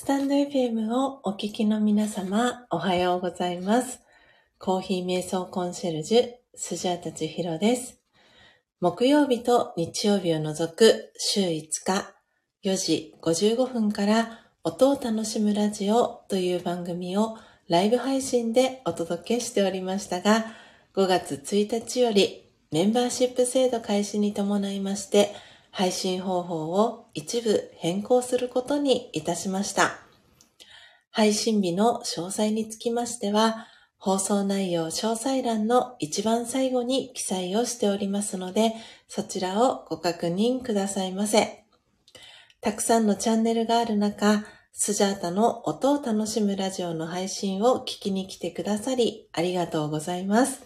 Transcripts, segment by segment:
スタンド FM をお聞きの皆様、おはようございます。コーヒー瞑想コンシェルジュ、スジャータチヒロです。木曜日と日曜日を除く週5日、4時55分から音を楽しむラジオという番組をライブ配信でお届けしておりましたが、5月1日よりメンバーシップ制度開始に伴いまして、配信方法を一部変更することにいたしました。配信日の詳細につきましては、放送内容詳細欄の一番最後に記載をしておりますので、そちらをご確認くださいませ。たくさんのチャンネルがある中、スジャータの音を楽しむラジオの配信を聞きに来てくださりありがとうございます。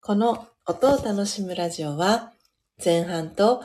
この音を楽しむラジオは前半と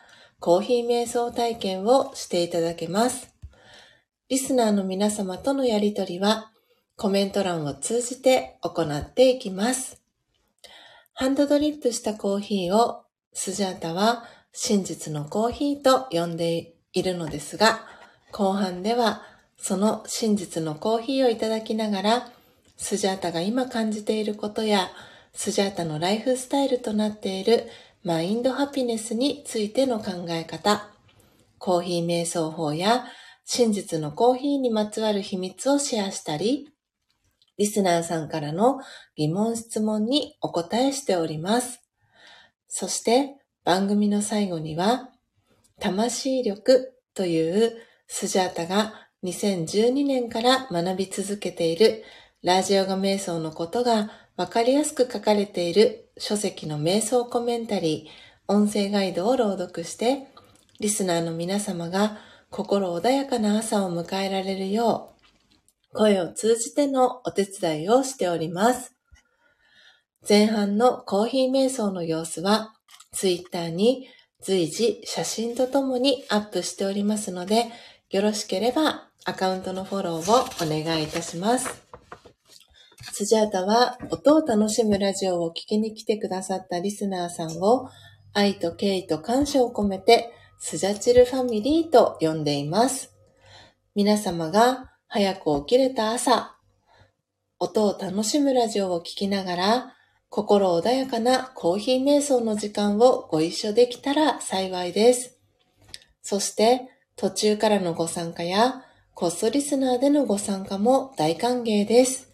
コーヒー瞑想体験をしていただけます。リスナーの皆様とのやりとりはコメント欄を通じて行っていきます。ハンドドリップしたコーヒーをスジャータは真実のコーヒーと呼んでいるのですが、後半ではその真実のコーヒーをいただきながら、スジャータが今感じていることや、スジャータのライフスタイルとなっているマインドハピネスについての考え方、コーヒー瞑想法や真実のコーヒーにまつわる秘密をシェアしたり、リスナーさんからの疑問質問にお答えしております。そして番組の最後には、魂力というスジャータが2012年から学び続けているラジオガ瞑想のことがわかりやすく書かれている書籍の瞑想コメンタリー、音声ガイドを朗読して、リスナーの皆様が心穏やかな朝を迎えられるよう、声を通じてのお手伝いをしております。前半のコーヒー瞑想の様子は、ツイッターに随時写真とともにアップしておりますので、よろしければアカウントのフォローをお願いいたします。スジャータは音を楽しむラジオを聴きに来てくださったリスナーさんを愛と敬意と感謝を込めてスジャチルファミリーと呼んでいます。皆様が早く起きれた朝、音を楽しむラジオを聴きながら心穏やかなコーヒー瞑想の時間をご一緒できたら幸いです。そして途中からのご参加やコストリスナーでのご参加も大歓迎です。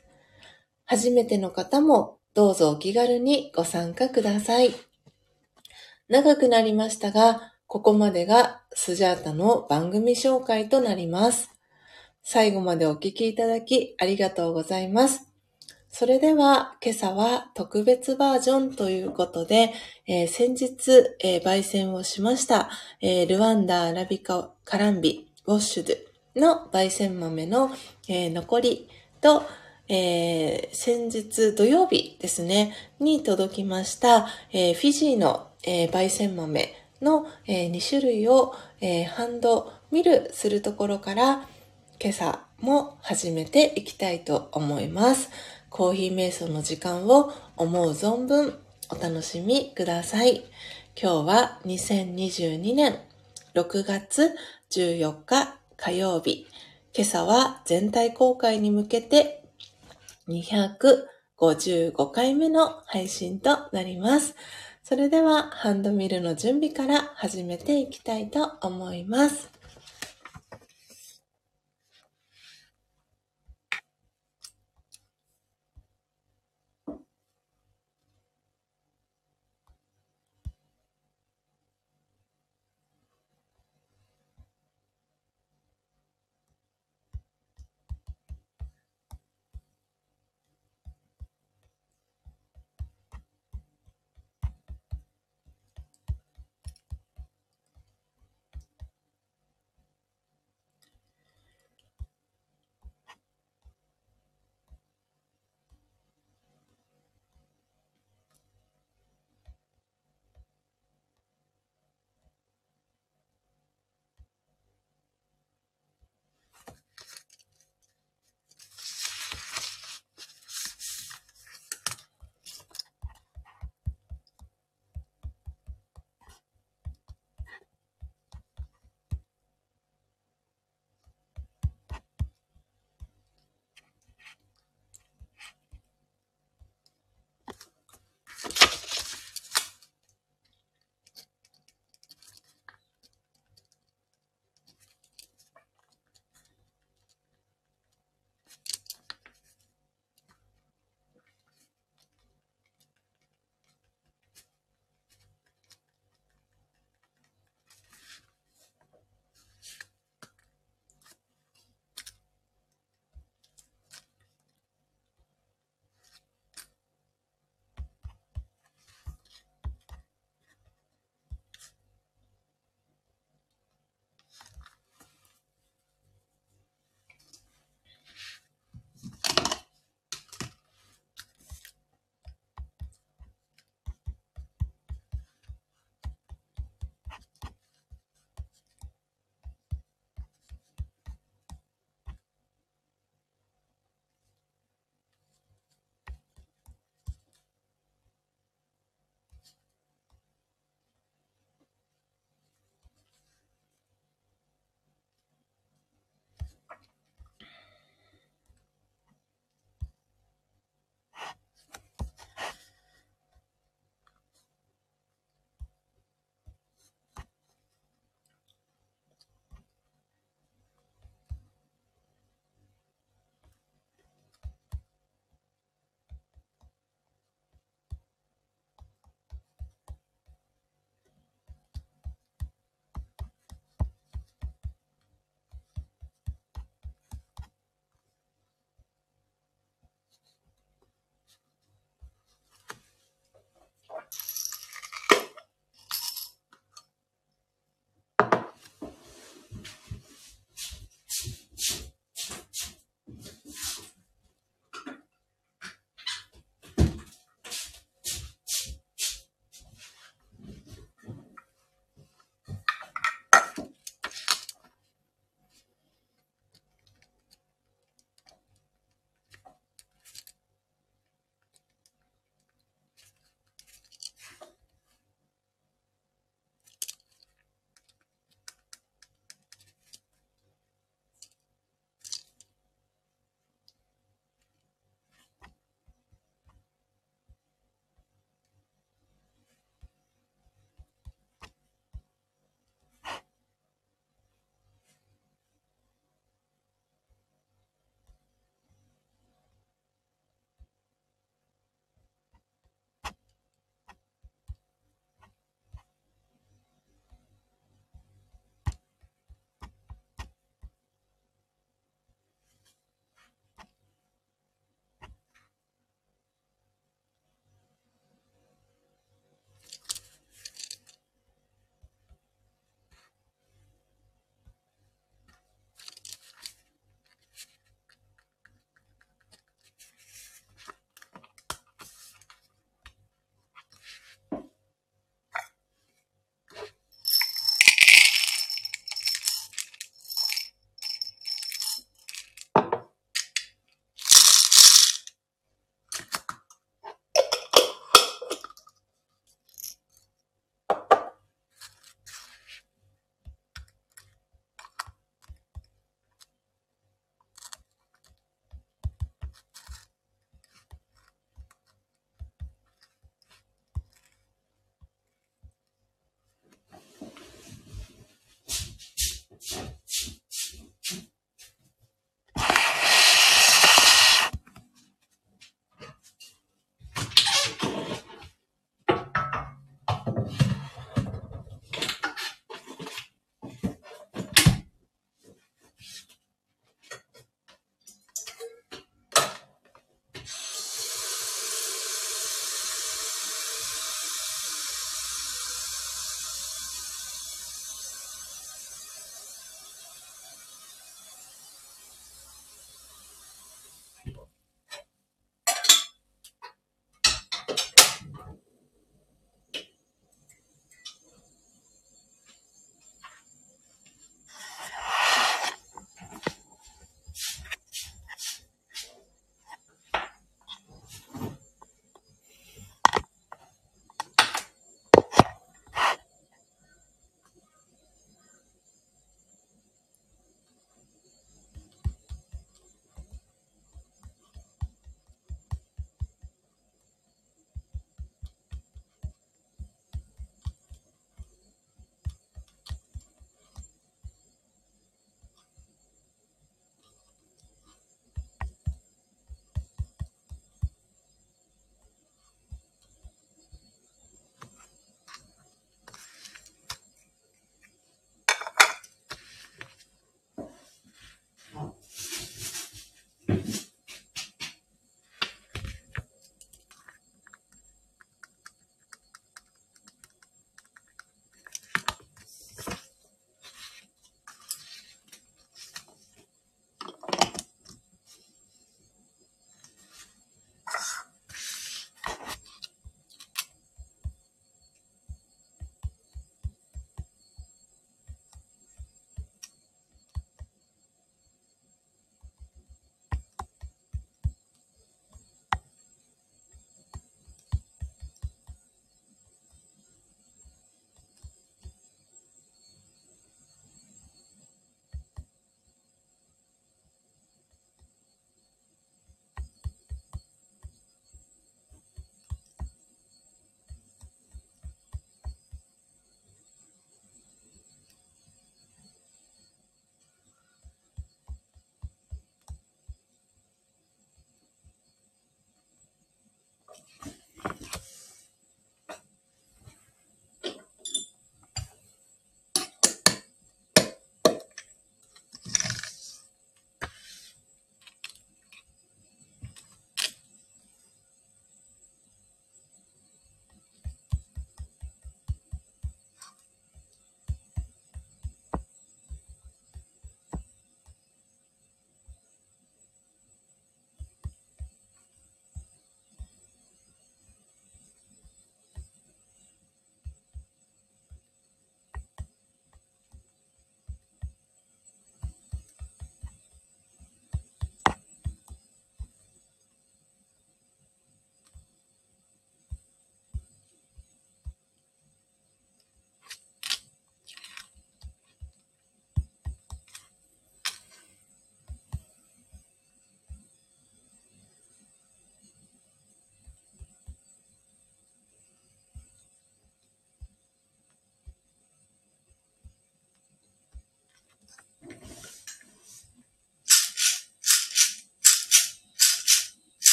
初めての方もどうぞお気軽にご参加ください。長くなりましたが、ここまでがスジャータの番組紹介となります。最後までお聞きいただきありがとうございます。それでは今朝は特別バージョンということで、えー、先日、えー、焙煎をしました、えー、ルワンダアラビカカランビウォッシュドの焙煎豆の、え残りと、えー、先日土曜日ですね、に届きました、えー、フィジーの、えー、焙煎豆の、え2種類を、えハンドミルするところから今朝も始めていきたいと思います。コーヒー瞑想の時間を思う存分お楽しみください。今日は2022年6月14日火曜日。今朝は全体公開に向けて255回目の配信となります。それではハンドミルの準備から始めていきたいと思います。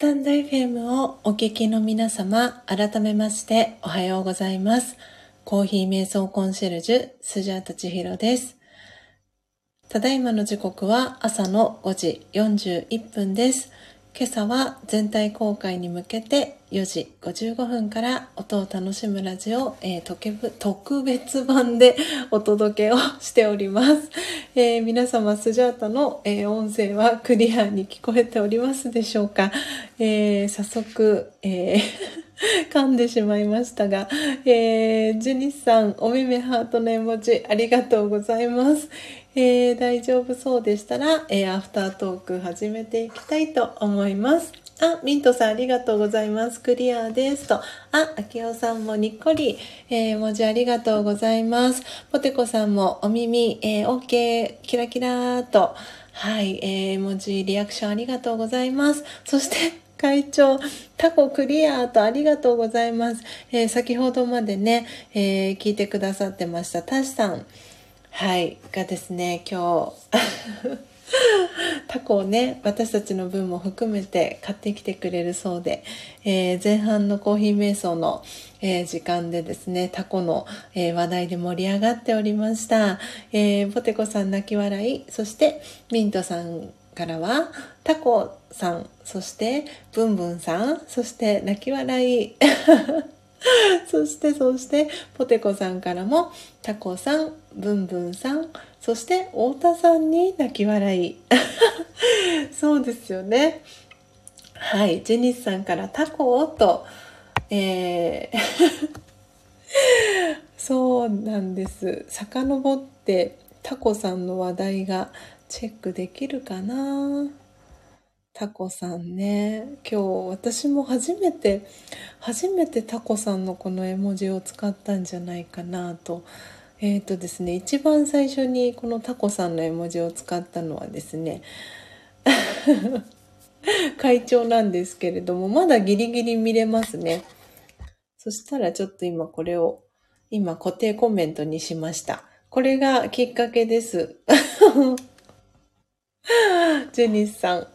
タンド FM をお聞きの皆様、改めましておはようございます。コーヒー瞑想コンシェルジュ、スジャータチヒロです。ただいまの時刻は朝の5時41分です。今朝は全体公開に向けて4時55分から音を楽しむラジオ、えー、特別版で お届けをしております。えー、皆様、スジャータの、えー、音声はクリアに聞こえておりますでしょうか、え早速、え 噛んでしまいましたが、え、ジュニスさん、お目目ハートの絵文字ありがとうございます。え、大丈夫そうでしたら、え、アフタートーク始めていきたいと思います。あ、ミントさんありがとうございます。クリアです。と。あ、あきおさんもにっこり、えー、文字ありがとうございます。ポテコさんもお耳、えー、OK、キラキラーと。はい、えー、文字リアクションありがとうございます。そして、会長、タコクリアーとありがとうございます。えー、先ほどまでね、えー、聞いてくださってました。タシさん。はい、がですね、今日、タコをね、私たちの分も含めて買ってきてくれるそうで、えー、前半のコーヒー瞑想の、えー、時間でですね、タコの、えー、話題で盛り上がっておりました。えポテコさん泣き笑い、そしてミントさんからは、タコさん、そしてブンブンさん、そして泣き笑い。そして、そして、ポテコさんからも、タコさん、ブンブンさん、そして太田さんに泣き笑い。そうですよね。はい、ジェニスさんからタコと、えー そうなんです。遡ってタコさんの話題がチェックできるかな？タコさんね。今日私も初めて、初めてタコさんのこの絵文字を使ったんじゃないかなと。えっ、ー、とですね、一番最初にこのタコさんの絵文字を使ったのはですね、会長なんですけれども、まだギリギリ見れますね。そしたらちょっと今これを、今固定コメントにしました。これがきっかけです。ジェニスさん。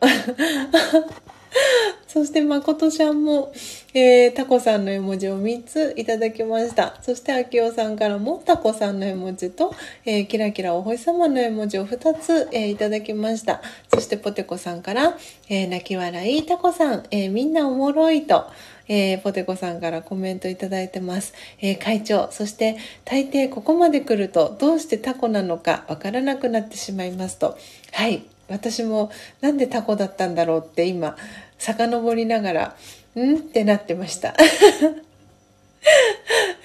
そして、まことちゃんも、えー、タコさんの絵文字を3ついただきました。そして、あきおさんからもタコさんの絵文字と、えー、キラキラお星様の絵文字を2つ、えー、いただきました。そして、ポテコさんから、え泣き笑いタコさん、えみんなおもろいと、えー、ポテコさんからコメントいただいてます。えー、会長、そして大抵ここまで来るとどうしてタコなのかわからなくなってしまいますと。はい。私もなんでタコだったんだろうって今、遡りながら、んってなってました。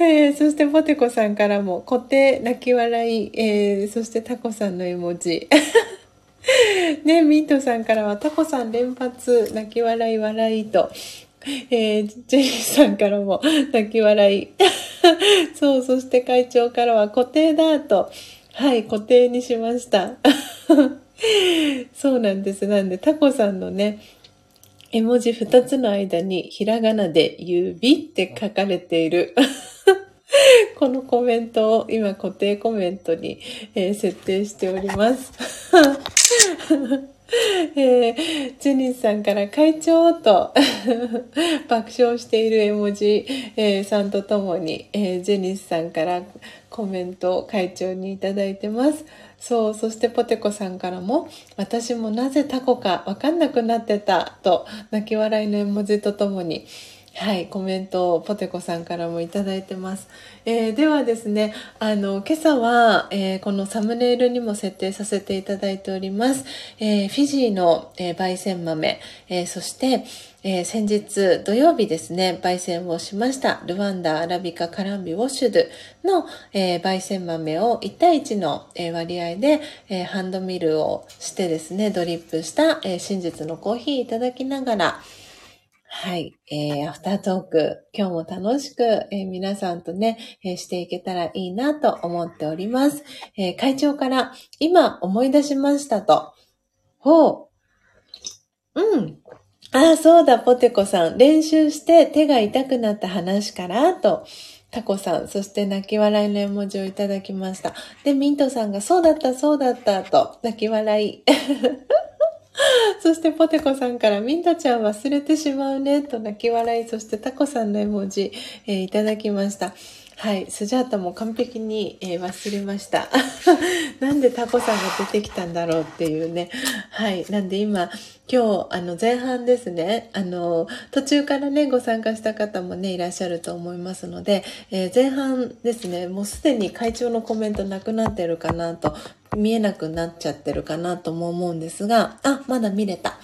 えー、そしてポテコさんからも固定泣き笑い、えー、そしてタコさんの絵文字。ね、ミントさんからはタコさん連発泣き笑い笑いと、えー、ジェリーさんからも泣き笑い。そう、そして会長からは固定だと、はい、固定にしました。そうなんです。なんで、タコさんのね、絵文字二つの間にひらがなで指って書かれている このコメントを今固定コメントに、えー、設定しております えー、ジェニスさんから会長と 爆笑している絵文字、えー、さんとともに、えー、ジェニスさんからコメントを会長にいただいてます。そう、そしてポテコさんからも、私もなぜタコかわかんなくなってた、と、泣き笑いの絵文字とともに、はい、コメントをポテコさんからもいただいてます。えー、ではですね、あの、今朝は、えー、このサムネイルにも設定させていただいております。えー、フィジーの、え焙煎豆、えそして、え先日土曜日ですね、焙煎をしました、ルワンダ、アラビカ、カランビ、ウォッシュドの、え焙煎豆を1対1の、え割合で、えハンドミルをしてですね、ドリップした、え真実のコーヒーいただきながら、はい。えー、アフタートーク、今日も楽しく、えー、皆さんとね、えー、していけたらいいなと思っております。えー、会長から、今思い出しましたと。ほう。うん。ああ、そうだ、ポテコさん。練習して手が痛くなった話から、と。タコさん、そして泣き笑いの絵文字をいただきました。で、ミントさんが、そうだった、そうだった、と、泣き笑い。そしてポテコさんからミントちゃん忘れてしまうねと泣き笑い、そしてタコさんの絵文字、えー、いただきました。はい、スジャータも完璧に、えー、忘れました。なんでタコさんが出てきたんだろうっていうね。はい、なんで今、今日、あの、前半ですね、あの、途中からね、ご参加した方もね、いらっしゃると思いますので、えー、前半ですね、もうすでに会長のコメントなくなってるかなと、見えなくなっちゃってるかなとも思うんですが、あ、まだ見れた。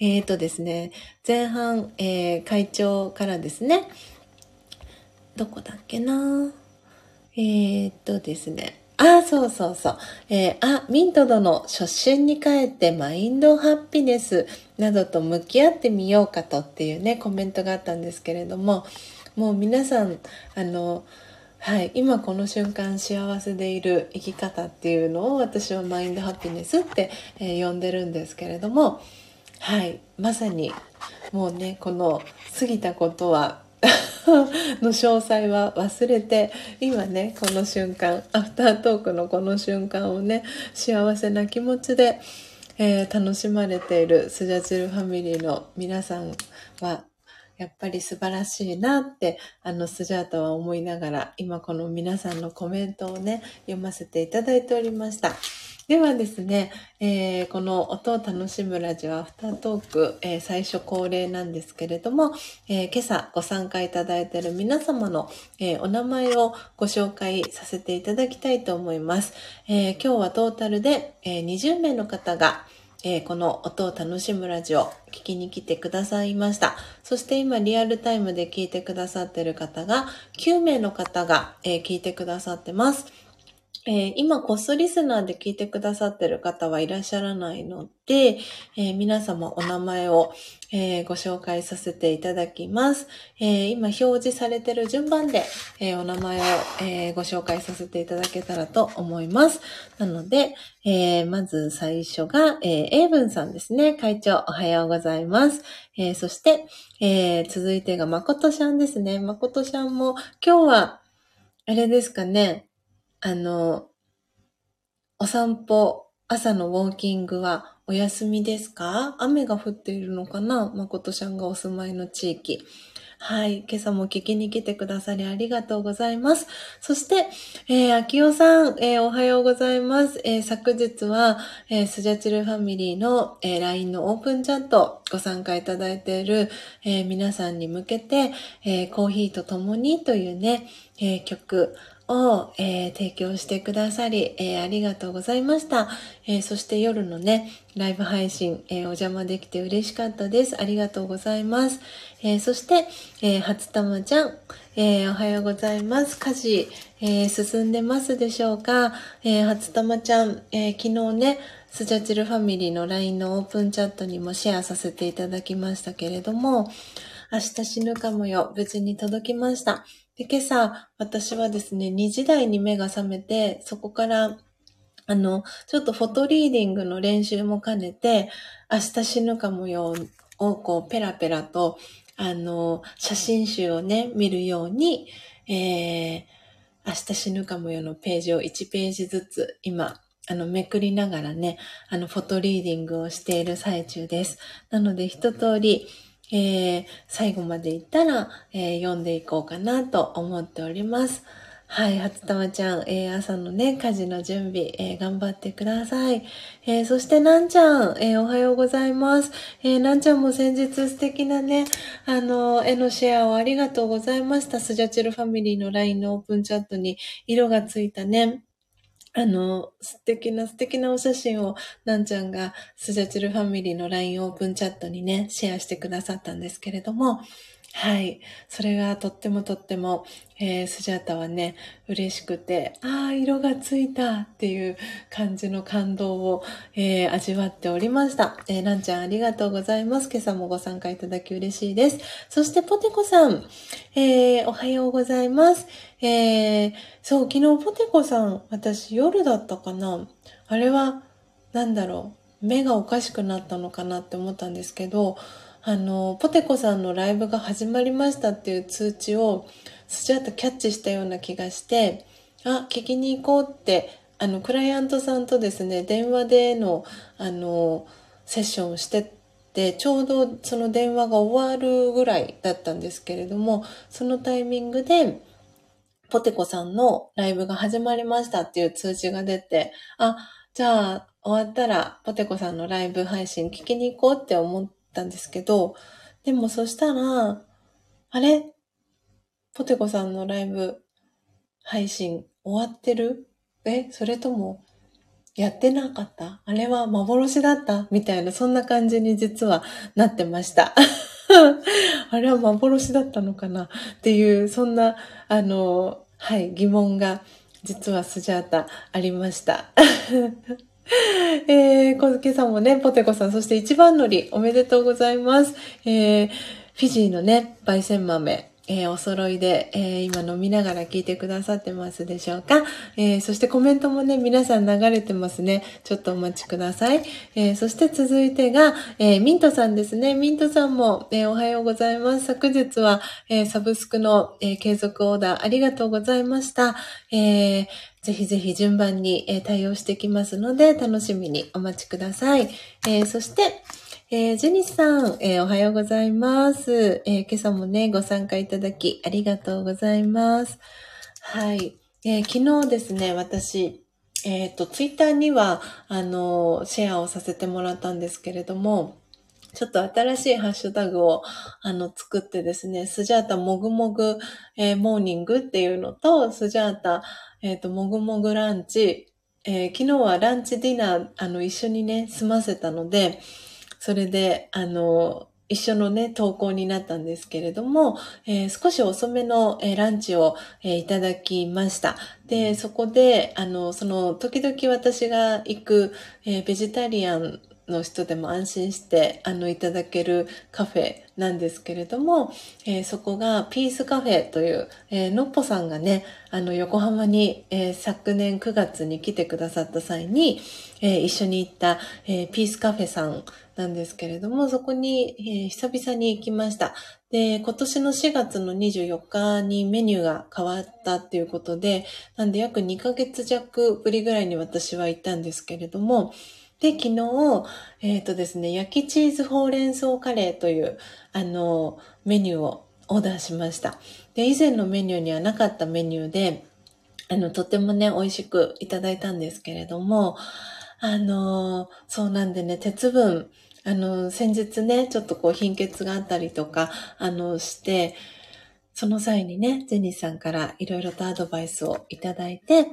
えっ、ー、とですね、前半、えー、会長からですね、どこだっけな？えー、っとですね。あ、そうそうそう。えー、あ、ミント殿、初春に帰ってマインドハッピネスなどと向き合ってみようかとっていうね、コメントがあったんですけれども、もう皆さん、あの、はい、今この瞬間幸せでいる生き方っていうのを私はマインドハッピネスって、えー、呼んでるんですけれども、はい、まさにもうね、この過ぎたことはの詳細は忘れて今ねこの瞬間アフタートークのこの瞬間をね幸せな気持ちで、えー、楽しまれているスジャチルファミリーの皆さんはやっぱり素晴らしいなって、あの、スジャータは思いながら、今この皆さんのコメントをね、読ませていただいておりました。ではですね、えー、この音を楽しむラジオアフタートーク、えー、最初恒例なんですけれども、えー、今朝ご参加いただいている皆様の、えお名前をご紹介させていただきたいと思います。え今日はトータルで、え20名の方が、えこの音を楽しむラジオ聞きに来てくださいました。そして今リアルタイムで聞いてくださっている方が9名の方が、え聞いてくださってます。えー、今、コストリスナーで聞いてくださってる方はいらっしゃらないので、えー、皆様お名前を、えー、ご紹介させていただきます。え今、表示されてる順番で、えお名前を、えご紹介させていただけたらと思います。なので、えまず最初が、えー、英文さんですね。会長、おはようございます。えそして、え続いてが誠ちゃんですね。誠ちゃんも、今日は、あれですかね。あの、お散歩、朝のウォーキングはお休みですか？雨が降っているのかな？誠ちゃんがお住まいの地域。はい。今朝も聞きに来てくださりありがとうございます。そして、えー、秋代さん、えー、おはようございます。えー、昨日は、えー、スジャチルファミリーの、えー、LINE のオープンチャットご参加いただいている、えー、皆さんに向けて、えー、コーヒーと共にというね、えー、曲、を、えー、提供してくださり、えー、ありがとうございました、えー、そして夜のね、ライブ配信、えお邪魔できて嬉しかったです。ありがとうございます。えそして、え初玉ちゃん、えおはようございます。家事、え進んでますでしょうか、え初玉ちゃん、え昨日ね、スジャチルファミリーの LINE のオープンチャットにもシェアさせていただきましたけれども、明日死ぬかもよ、無事に届きました。で、今朝、私はですね、2時台に目が覚めて、そこから、あの、ちょっとフォトリーディングの練習も兼ねて、明日死ぬかもよを、こう、ペラペラと、あの、写真集をね、見るように、えー、明日死ぬかもよのページを1ページずつ、今、あの、めくりながらね、あの、フォトリーディングをしている最中です。なので、一通り、えー、最後まで行ったら、えー、読んでいこうかなと思っております。はい、初玉ちゃん、えー、朝のね、家事の準備、えー、頑張ってください。えー、そして、なんちゃん、えおはようございます。えなんちゃんも先日素敵なね、あの、絵のシェアをありがとうございました。スジャチルファミリーの LINE のオープンチャットに色がついたね、あの、素敵な素敵なお写真を、なんちゃんがスジャチルファミリーの LINE オープンチャットにね、シェアしてくださったんですけれども、はい。それがとってもとっても、えー、スジャータはね、嬉しくて、ああ、色がついたっていう感じの感動を、えー、味わっておりました。えー、ランちゃんありがとうございます。今朝もご参加いただき嬉しいです。そしてポテコさん、えー、おはようございます。えー、そう、昨日ポテコさん、私夜だったかな。あれは、なんだろう、目がおかしくなったのかなって思ったんですけど、あの、ポテコさんのライブが始まりましたっていう通知を、スチャートキャッチしたような気がして、あ、聞きに行こうって、あの、クライアントさんとですね、電話での、あの、セッションをしてて、ちょうどその電話が終わるぐらいだったんですけれども、そのタイミングで、ポテコさんのライブが始まりましたっていう通知が出て、あ、じゃあ終わったらポテコさんのライブ配信聞きに行こうって思ったんですけど、でもそしたら、あれ？ポテコさんのライブ配信終わってる？えそれともやってなかった？あれは幻だった？みたいな、そんな感じに実はなってました。あれは幻だったのかな？っていう、そんな、あの、はい、疑問が実はスジャータありました。えー、小月さんもね、ポテコさん、そして一番乗りおめでとうございます。えー、フィジーのね、焙煎豆、えー、お揃いで、えー、今飲みながら聞いてくださってますでしょうか、えー、そしてコメントもね、皆さん流れてますね。ちょっとお待ちください。えそして続いてが、えミントさんですね。ミントさんも、えおはようございます。昨日は、えサブスクの、え継続オーダーありがとうございました。えぜひぜひ順番に、え対応してきますので、楽しみにお待ちください。えそして、えー、ジェニスさん、えー、おはようございます、えー、今朝もね、ご参加いただきありがとうございます。はい。え昨日ですね、私、えっ、と、ツイッターには、あの、シェアをさせてもらったんですけれども、ちょっと新しいハッシュタグを、あの、作ってですね、スジャータもぐもぐ、えモーニングっていうのと、スジャータ、えっ、と、もぐもぐランチ、え昨日はランチディナー、あの、一緒にね、済ませたので、それで、あの、一緒のね、投稿になったんですけれども、えー、少し遅めの、えー、ランチを、えー、いただきました。で、そこで、あの、その、時々私が行く、えベジタリアンの人でも安心して、あの、いただけるカフェなんですけれども、えー、そこがピースカフェという、えー、のっぽさんがね、あの、横浜に、えー、昨年9月に来てくださった際に、え一緒に行った、えピースカフェさんなんですけれども、そこに、え、久々に行きました。で、今年の4月の24日にメニューが変わったっていうことで、なんで約2ヶ月弱ぶりぐらいに私は行ったんですけれども、で、昨日、えっ、ー、とですね、焼きチーズほうれん草カレーという、あの、メニューをオーダーしました。で、以前のメニューにはなかったメニューで、あの、とてもね、美味しくいただいたんですけれども、あの、そうなんでね、鉄分、あの、先日ね、ちょっとこう貧血があったりとか、あの、して、その際にね、ジェニーさんからいろいろとアドバイスをいただいて、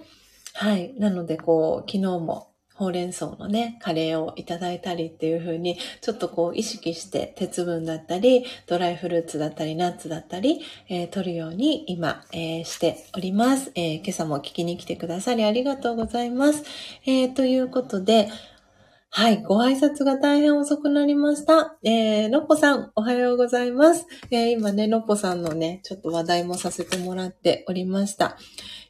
はい。なので、こう、昨日もほうれん草のね、カレーをいただいたりっていう風に、ちょっとこう意識して鉄分だったり、ドライフルーツだったり、ナッツだったり、えー、取るように今、えー、しております、えー、今朝も聞きに来てくださりありがとうございます。え、ということで、はい、ご挨拶が大変遅くなりました。えー、のっぽさん、おはようございます。えー、今ね、のっぽさんのね、ちょっと話題もさせてもらっておりました。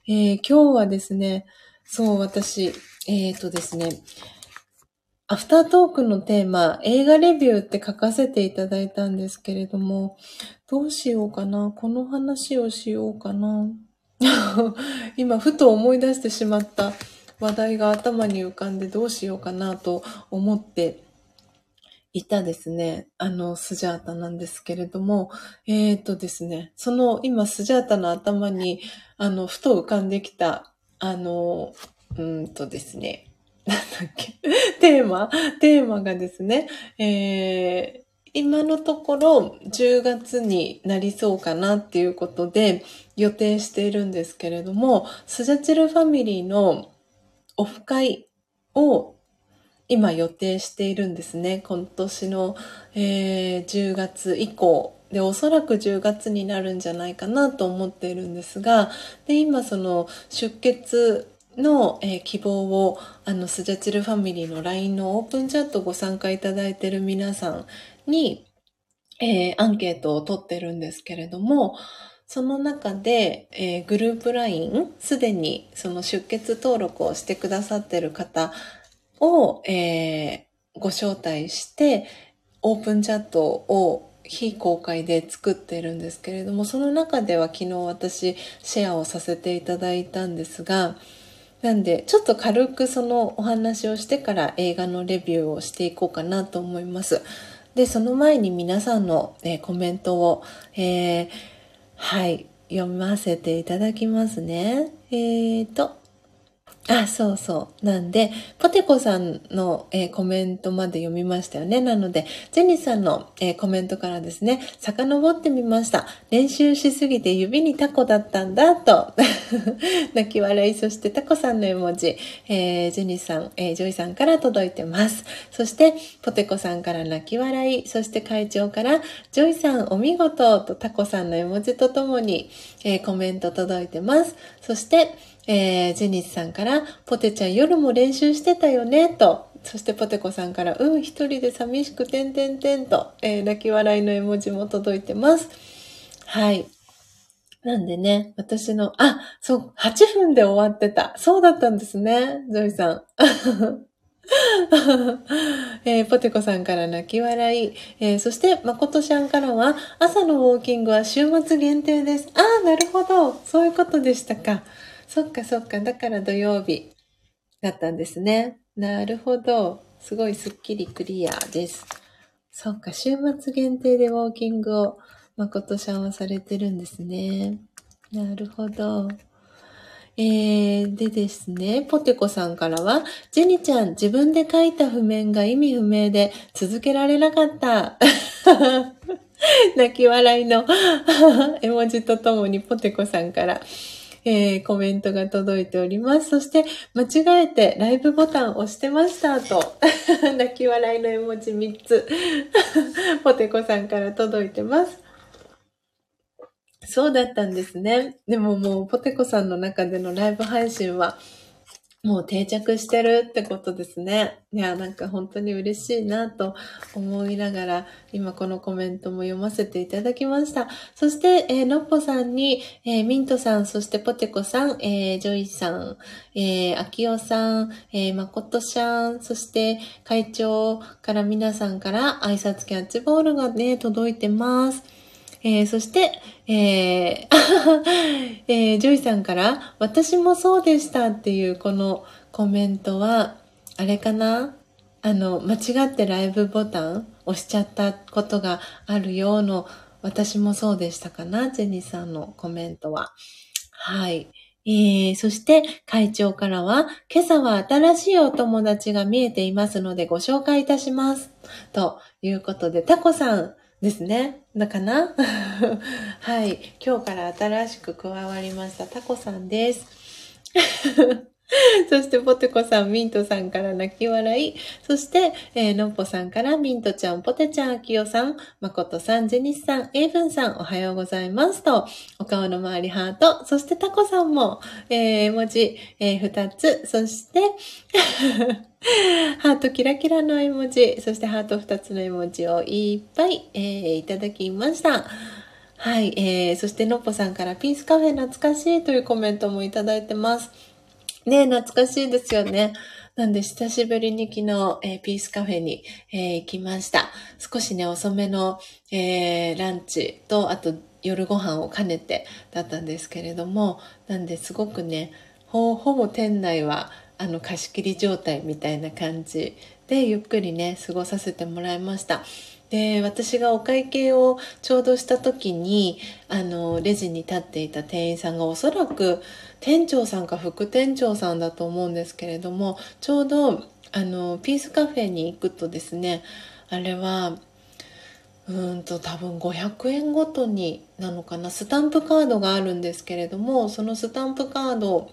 えー、今日はですね、そう、私、えっ、ー、とですね、アフタートークのテーマ、映画レビューって書かせていただいたんですけれども、どうしようかなこの話をしようかな。今、ふと思い出してしまった話題が頭に浮かんでどうしようかなと思っていたですね、あの、スジャータなんですけれども、えっ、ー、とですね、その今スジャータの頭に、あの、ふと浮かんできた、あの、うんとですね、なんだっけ、テーマ？テーマがですね、えー、今のところ10月になりそうかなっていうことで予定しているんですけれども、スジャチルファミリーのオフ会を今予定しているんですね。今年の、えー、10月以降。で、おそらく10月になるんじゃないかなと思っているんですが、で、今その出血の、えー、希望をあのスジャチルファミリーの LINE のオープンチャットご参加いただいている皆さんに、えー、アンケートを取ってるんですけれども、その中で、えー、グループ LINE、すでにその出血登録をしてくださっている方を、えー、ご招待して、オープンチャットを非公開で作ってるんですけれども、その中では昨日私シェアをさせていただいたんですが、なんで、ちょっと軽くそのお話をしてから映画のレビューをしていこうかなと思います。で、その前に皆さんの、え、コメントを、えー、はい、読ませていただきますね。えーと、あ、そうそう。なんで、ポテコさんの、えー、コメントまで読みましたよね。なので、ジェニーさんの、えー、コメントからですね、遡ってみました。練習しすぎて指にタコだったんだ、と。泣き笑い、そしてタコさんの絵文字、えー、ジェニーさん、えジョイさんから届いてます。そして、ポテコさんから泣き笑い、そして会長から、ジョイさんお見事、とタコさんの絵文字とともに、えコメント届いてます。そして、えー、ジェニスさんから、ポテちゃん夜も練習してたよね、と。そしてポテコさんから、うん、一人で寂しくてんてんてんと、えー、泣き笑いの絵文字も届いてます。はい。なんでね、私の、あ、そう、8分で終わってた。そうだったんですね、ジョイさん。えー、ポテコさんから泣き笑い。えー、そして、まことちゃんからは、朝のウォーキングは週末限定です。ああ、なるほど。そういうことでしたか。そっかそっか。だから土曜日だったんですね。なるほど。すごいスッキリクリアです。そっか、週末限定でウォーキングを誠さんはされてるんですね。なるほど。えー、でですね、ポテコさんからは、ジェニちゃん、自分で書いた譜面が意味不明で続けられなかった。泣き笑いの 絵文字とともにポテコさんから、えー、コメントが届いております。そして、間違えてライブボタン押してましたと、泣き笑いの絵文字3つ、ポテコさんから届いてます。そうだったんですね。でももう、ポテコさんの中でのライブ配信は、もう定着してるってことですね。いや、なんか本当に嬉しいなと思いながら、今このコメントも読ませていただきました。そして、えー、のっぽさんに、えー、ミントさん、そしてポテコさん、えー、ジョイさん、えー、アキオさん、えー、まことしゃん、そして会長から皆さんから挨拶キャッチボールがね、届いてます。えー、そして、えー えー、ジョイさんから、私もそうでしたっていうこのコメントは、あれかな？あの、間違ってライブボタン押しちゃったことがあるようの、私もそうでしたかな？ジェニーさんのコメントは。はい。えー、そして会長からは、今朝は新しいお友達が見えていますのでご紹介いたします。ということで、タコさん、ですね。だかな？はい。今日から新しく加わりましたタコさんです。そして、ポテコさん、ミントさんから泣き笑い。そして、えー、のっぽさんからミントちゃん、ポテちゃん、あきよさん、まことさん、ジェニスさん、エイブンさん、おはようございますと、お顔の周りハート。そして、タコさんも、えー、文字、えー、二つ。そして、ハートキラキラの絵文字、そしてハート2つの絵文字をいっぱい、えー、いただきました。はい、えー、そしてのっぽさんからピースカフェ懐かしいというコメントもいただいてます。ね懐かしいですよね。なんで、久しぶりに昨日、えー、ピースカフェに、えー、行きました。少しね、遅めの、えー、ランチと、あと夜ご飯を兼ねてだったんですけれども、なんですごくね、ほほぼ店内はあの貸し切り状態みたいな感じでゆっくりね過ごさせてもらいましたで私がお会計をちょうどした時にあのレジに立っていた店員さんがおそらく店長さんか副店長さんだと思うんですけれどもちょうどあのピースカフェに行くとですねあれはうんと多分500円ごとになのかな。スタンプカードがあるんですけれどもそのスタンプカード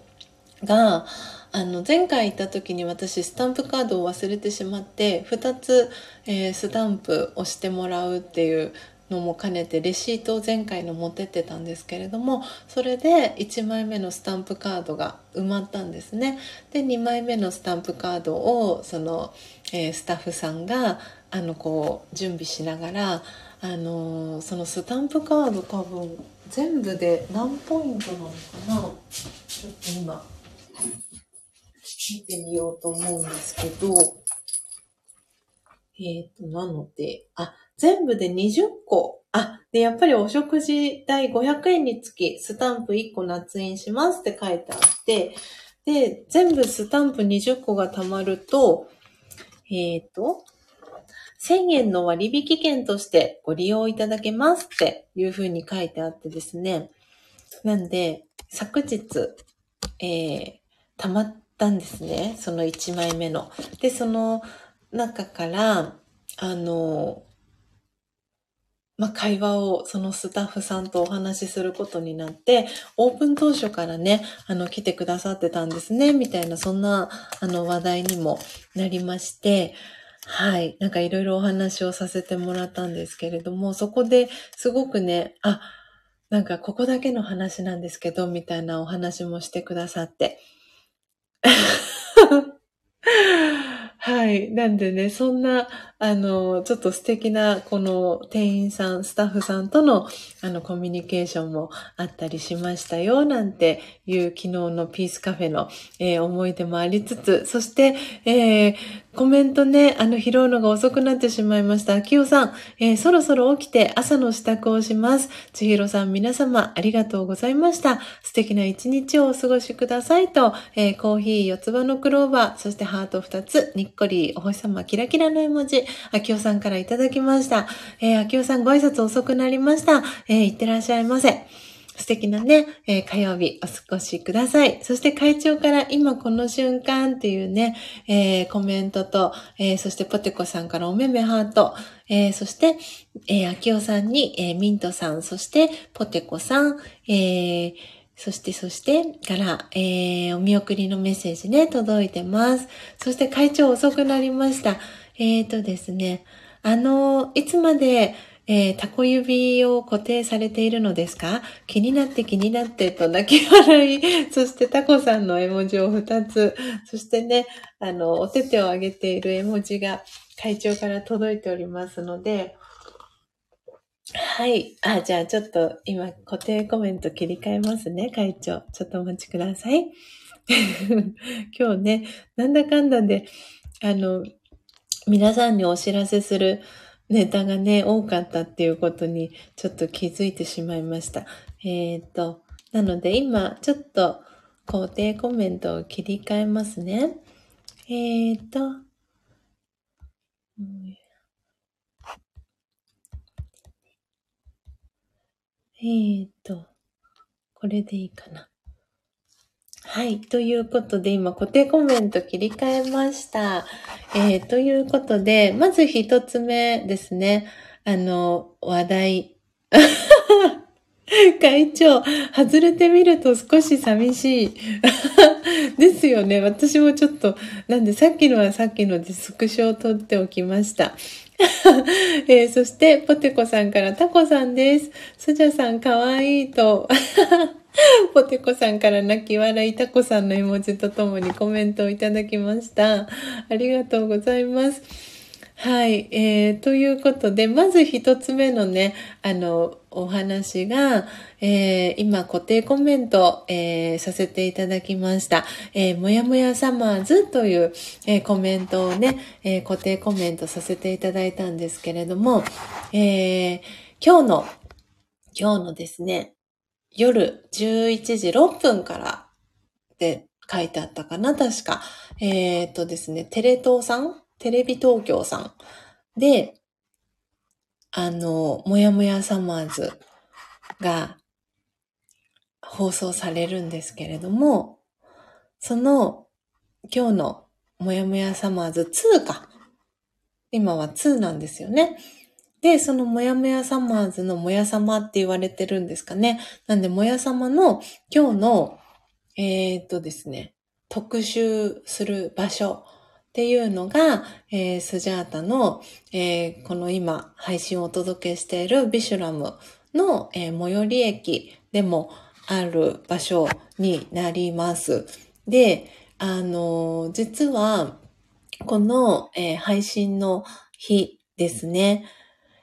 があの前回行った時に私スタンプカードを忘れてしまって2つ、えー、スタンプをしてもらうっていうのも兼ねてレシートを前回の持ってってたんですけれどもそれで1枚目のスタンプカードが埋まったんですね。で2枚目のスタンプカードをその、えー、スタッフさんがあのこう準備しながらあのー、そのスタンプカード多分全部で何ポイントなのかな？ちょっと今見てみようと思うんですけど、えっ、ー、と、なので、あ、全部で20個。あ、で、やっぱりお食事代500円につき、スタンプ1個捺印しますって書いてあって、で、全部スタンプ20個が貯まると、えっ、ー、と、1000円の割引券としてご利用いただけますっていう風に書いてあってですね。なんで、昨日、えー、溜まったんですね。その1枚目の。で、その中から、あの、まあ、会話をそのスタッフさんとお話しすることになって、オープン当初からね、あの、来てくださってたんですね、みたいな、そんな、あの、話題にもなりまして、はい。なんかいろいろお話をさせてもらったんですけれども、そこですごくね、あ、なんかここだけの話なんですけど、みたいなお話もしてくださって。はい。なんでね、そんな、あの、ちょっと素敵な、この店員さん、スタッフさんとの、あの、コミュニケーションもあったりしましたよ、なんていう昨日のピースカフェの、えー、思い出もありつつ、そして、えー、コメントね、あの、拾うのが遅くなってしまいました。秋代さん、えー、そろそろ起きて朝の支度をします。千尋さん、皆様、ありがとうございました。素敵な一日をお過ごしくださいと、えコーヒー四つ葉のクローバー、そしてハート二つ、っこり、お星様、キラキラの絵文字、秋代さんからいただきました。えー、秋代さんご挨拶遅くなりました。えー、いってらっしゃいませ。素敵なね、えー、火曜日お過ごしください。そして会長から今この瞬間っていうね、えー、コメントと、えー、そしてポテコさんからおめめハート、えそして、えー、秋代さんに、えミントさん、そしてポテコさん、えそして、そして、から、えー、お見送りのメッセージね、届いてます。そして会長遅くなりました。えーとですね、あの、いつまで、えー、タコ指を固定されているのですか？気になって気になってと泣き笑い。そしてタコさんの絵文字を2つ。そしてね、あの、お手手を上げている絵文字が会長から届いておりますので、はい。あ、じゃあちょっと今固定コメント切り替えますね、会長。ちょっとお待ちください。今日ね、なんだかんだで、あの、皆さんにお知らせするネタがね、多かったっていうことにちょっと気づいてしまいました。えっ、ー、と、なので今ちょっと肯定コメントを切り替えますね。えっ、ー、と、えっ、と、これでいいかな。はい。ということで、今、固定コメント切り替えました。えー、ということで、まず一つ目ですね。あの、話題。会長、外れてみると少し寂しい。ですよね。私もちょっと、なんでさっきのはさっきのでスクショを撮っておきました。えー、そして、ポテコさんからタコさんです。スジャさんかわいいと。ポテコさんから泣き笑いタコさんの絵文字とともにコメントをいただきました。ありがとうございます。はい。えー、ということで、まず一つ目のね、あの、お話が、えー、今固定コメント、えー、させていただきました。えー、もやもやサマーズという、え、コメントをね、え、固定コメントさせていただいたんですけれども、え、今日の、今日のですね、夜11時6分からって書いてあったかな、確か。えっ、とですね、テレ東さん？テレビ東京さん？で、あの、もやもやサマーズが放送されるんですけれども、その今日のもやもやサマーズ2か。今は2なんですよね。で、そのもやもやサマーズのもやさまって言われてるんですかね。なんで、もやさまの今日の、えー、っとですね、特集する場所っていうのが、えー、スジャータの、えー、この今配信をお届けしているビシュラムの、えー、最寄り駅でもある場所になります。で、あの実は、この、え配信の日ですね、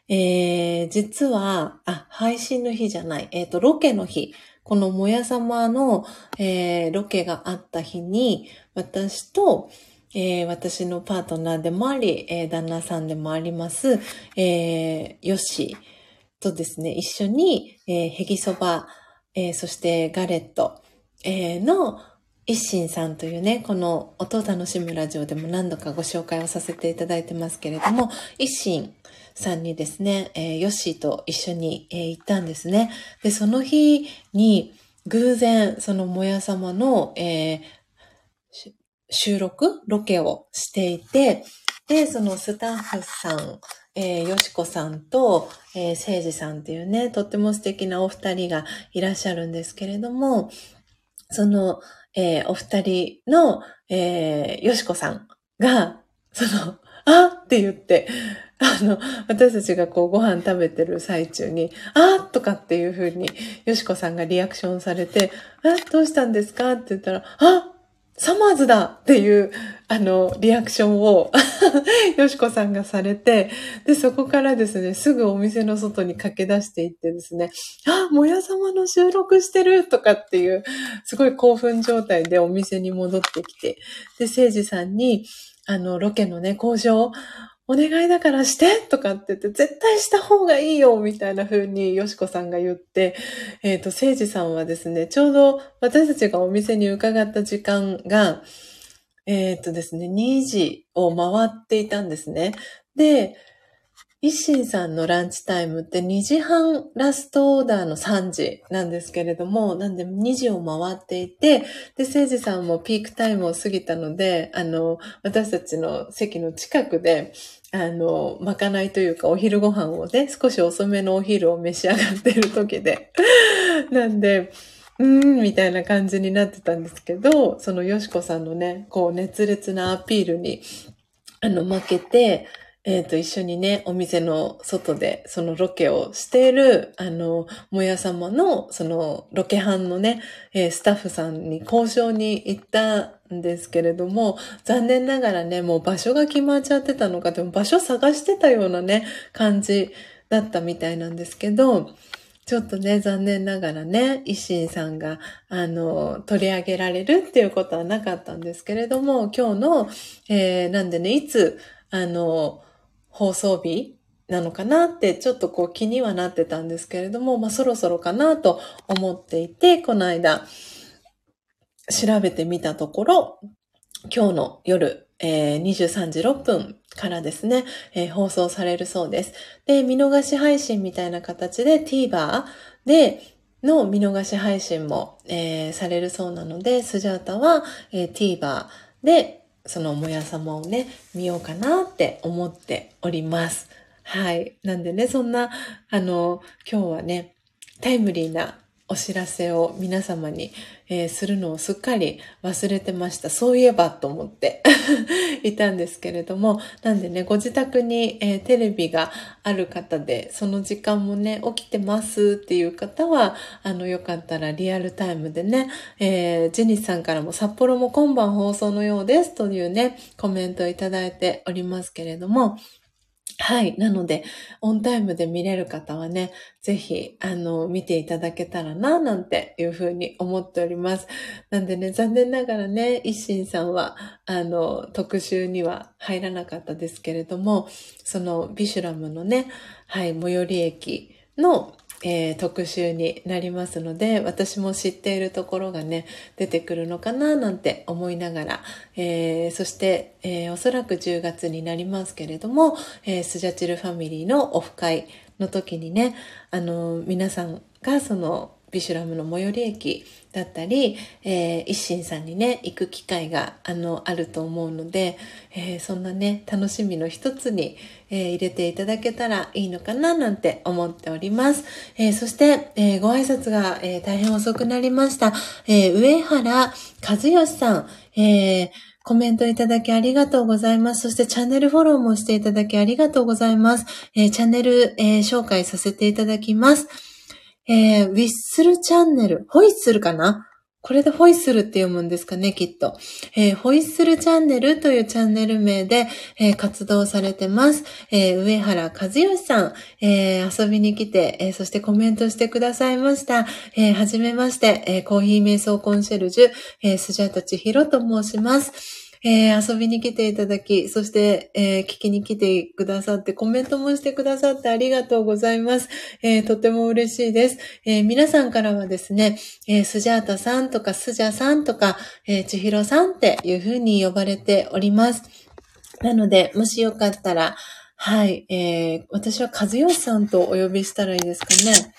えー、実は、あ、配信の日じゃない、えっ、ー、と、ロケの日、このもやさまの、えー、ロケがあった日に、私と、えー、私のパートナーでもあり、えー、旦那さんでもあります、えー、ヨシとですね、一緒に、えー、ヘギそば、えー、そしてガレット、えー、の一心さんというね、この音を楽しむラジオでも何度かご紹介をさせていただいてますけれども、一心さんにですね、えー、ヨッシーと一緒に、えー、行ったんですね。で、その日に偶然、そのもや様の、えー、収録ロケをしていて、で、そのスタッフさん、えー、よしこさんと、えー、せいじさんっていうね、とっても素敵なお二人がいらっしゃるんですけれども、その、えー、お二人の、えー、よしこさんが、その、あって言って、あの、私たちがこうご飯食べてる最中に、あとかっていう風に、よしこさんがリアクションされて、あ、どうしたんですか？って言ったら、あサマーズだっていう、あの、リアクションをよしこさんがされて、で、そこからですね、すぐお店の外に駆け出していってですね、あ、もや様の収録してる！とかっていう、すごい興奮状態でお店に戻ってきて、で、せいじさんに、あの、ロケのね、交渉、お願いだからしてとかって言って、絶対した方がいいよみたいな風によしこさんが言って、えっ、ー、と、せいじさんはですね、ちょうど私たちがお店に伺った時間が、えっ、ー、とですね、2時を回っていたんですね。で、一心さんのランチタイムって2時半ラストオーダーの3時なんですけれども、なんで2時を回っていて、で、聖治さんもピークタイムを過ぎたので、あの、私たちの席の近くで、あの、まかないというかお昼ご飯をね、少し遅めのお昼を召し上がっている時で。なんで、うーん、みたいな感じになってたんですけど、そのよしこさんのね、こう熱烈なアピールに、あの、負けて、えっ、ー、と、一緒にね、お店の外でそのロケをしている、あの、もや様の、その、ロケ班のね、えー、スタッフさんに交渉に行ったんですけれども、残念ながらね、もう場所が決まっちゃってたのか、でも場所探してたようなね、感じだったみたいなんですけど、ちょっとね、残念ながらね、維新さんが、あの、取り上げられるっていうことはなかったんですけれども、今日の、えー、なんでね、いつ、あの、放送日なのかなってちょっとこう気にはなってたんですけれども、まあそろそろかなと思っていて、この間調べてみたところ、今日の夜、えー、23時6分からですね、えー、放送されるそうです。で、見逃し配信みたいな形で TVer での見逃し配信も、えー、されるそうなので、スジャータは、えー、TVer でそのもや様をね、見ようかなって思っております。はい。なんでね、そんな、あの、今日はね、タイムリーなお知らせを皆様に、えー、するのをすっかり忘れてました。そういえばと思って いたんですけれども、なんでね、ご自宅に、えー、テレビがある方で、その時間もね、起きてますっていう方は、あの、よかったらリアルタイムでね、えー、ジェニスさんからも札幌も今晩放送のようですというね、コメントをいただいておりますけれども、はい。なので、オンタイムで見れる方はね、ぜひ、あの、見ていただけたらな、なんていうふうに思っております。なんでね、残念ながらね、一心さんは、あの、特集には入らなかったですけれども、その、ビシュラムのね、はい、最寄り駅の、えー、特集になりますので、私も知っているところがね、出てくるのかななんて思いながら、えー、そして、えー、おそらく10月になりますけれども、えスジャチルファミリーのオフ会の時にね、あの、皆さんがその、ビシュラムの最寄り駅だったり、えー、一心さんにね、行く機会が、あの、あると思うので、えー、そんなね、楽しみの一つに、えー、入れていただけたらいいのかな、なんて思っております。えそして、えご挨拶が、え大変遅くなりました。え上原和義さん、えコメントいただきありがとうございます。そしてチャンネルフォローもしていただきありがとうございます。えチャンネル、え紹介させていただきます。えー、ウィッスルチャンネル、ホイッスルかな？これでホイッスルって読むんですかね、きっと。えー、ホイッスルチャンネルというチャンネル名で、えー、活動されてます。えー、上原和義さん、え遊びに来て、えそしてコメントしてくださいました。えはじめまして、えコーヒー瞑想コンシェルジュ、えスジャタチヒロと申します。えー、遊びに来ていただき、そして、えー、聞きに来てくださって、コメントもしてくださってありがとうございます。えー、とても嬉しいです。え皆さんからはですね、えスジャータさんとかスジャさんとか、え千尋さんっていう風に呼ばれております。なので、もしよかったら、はい、えー、私は和義さんとお呼びしたらいいですかね。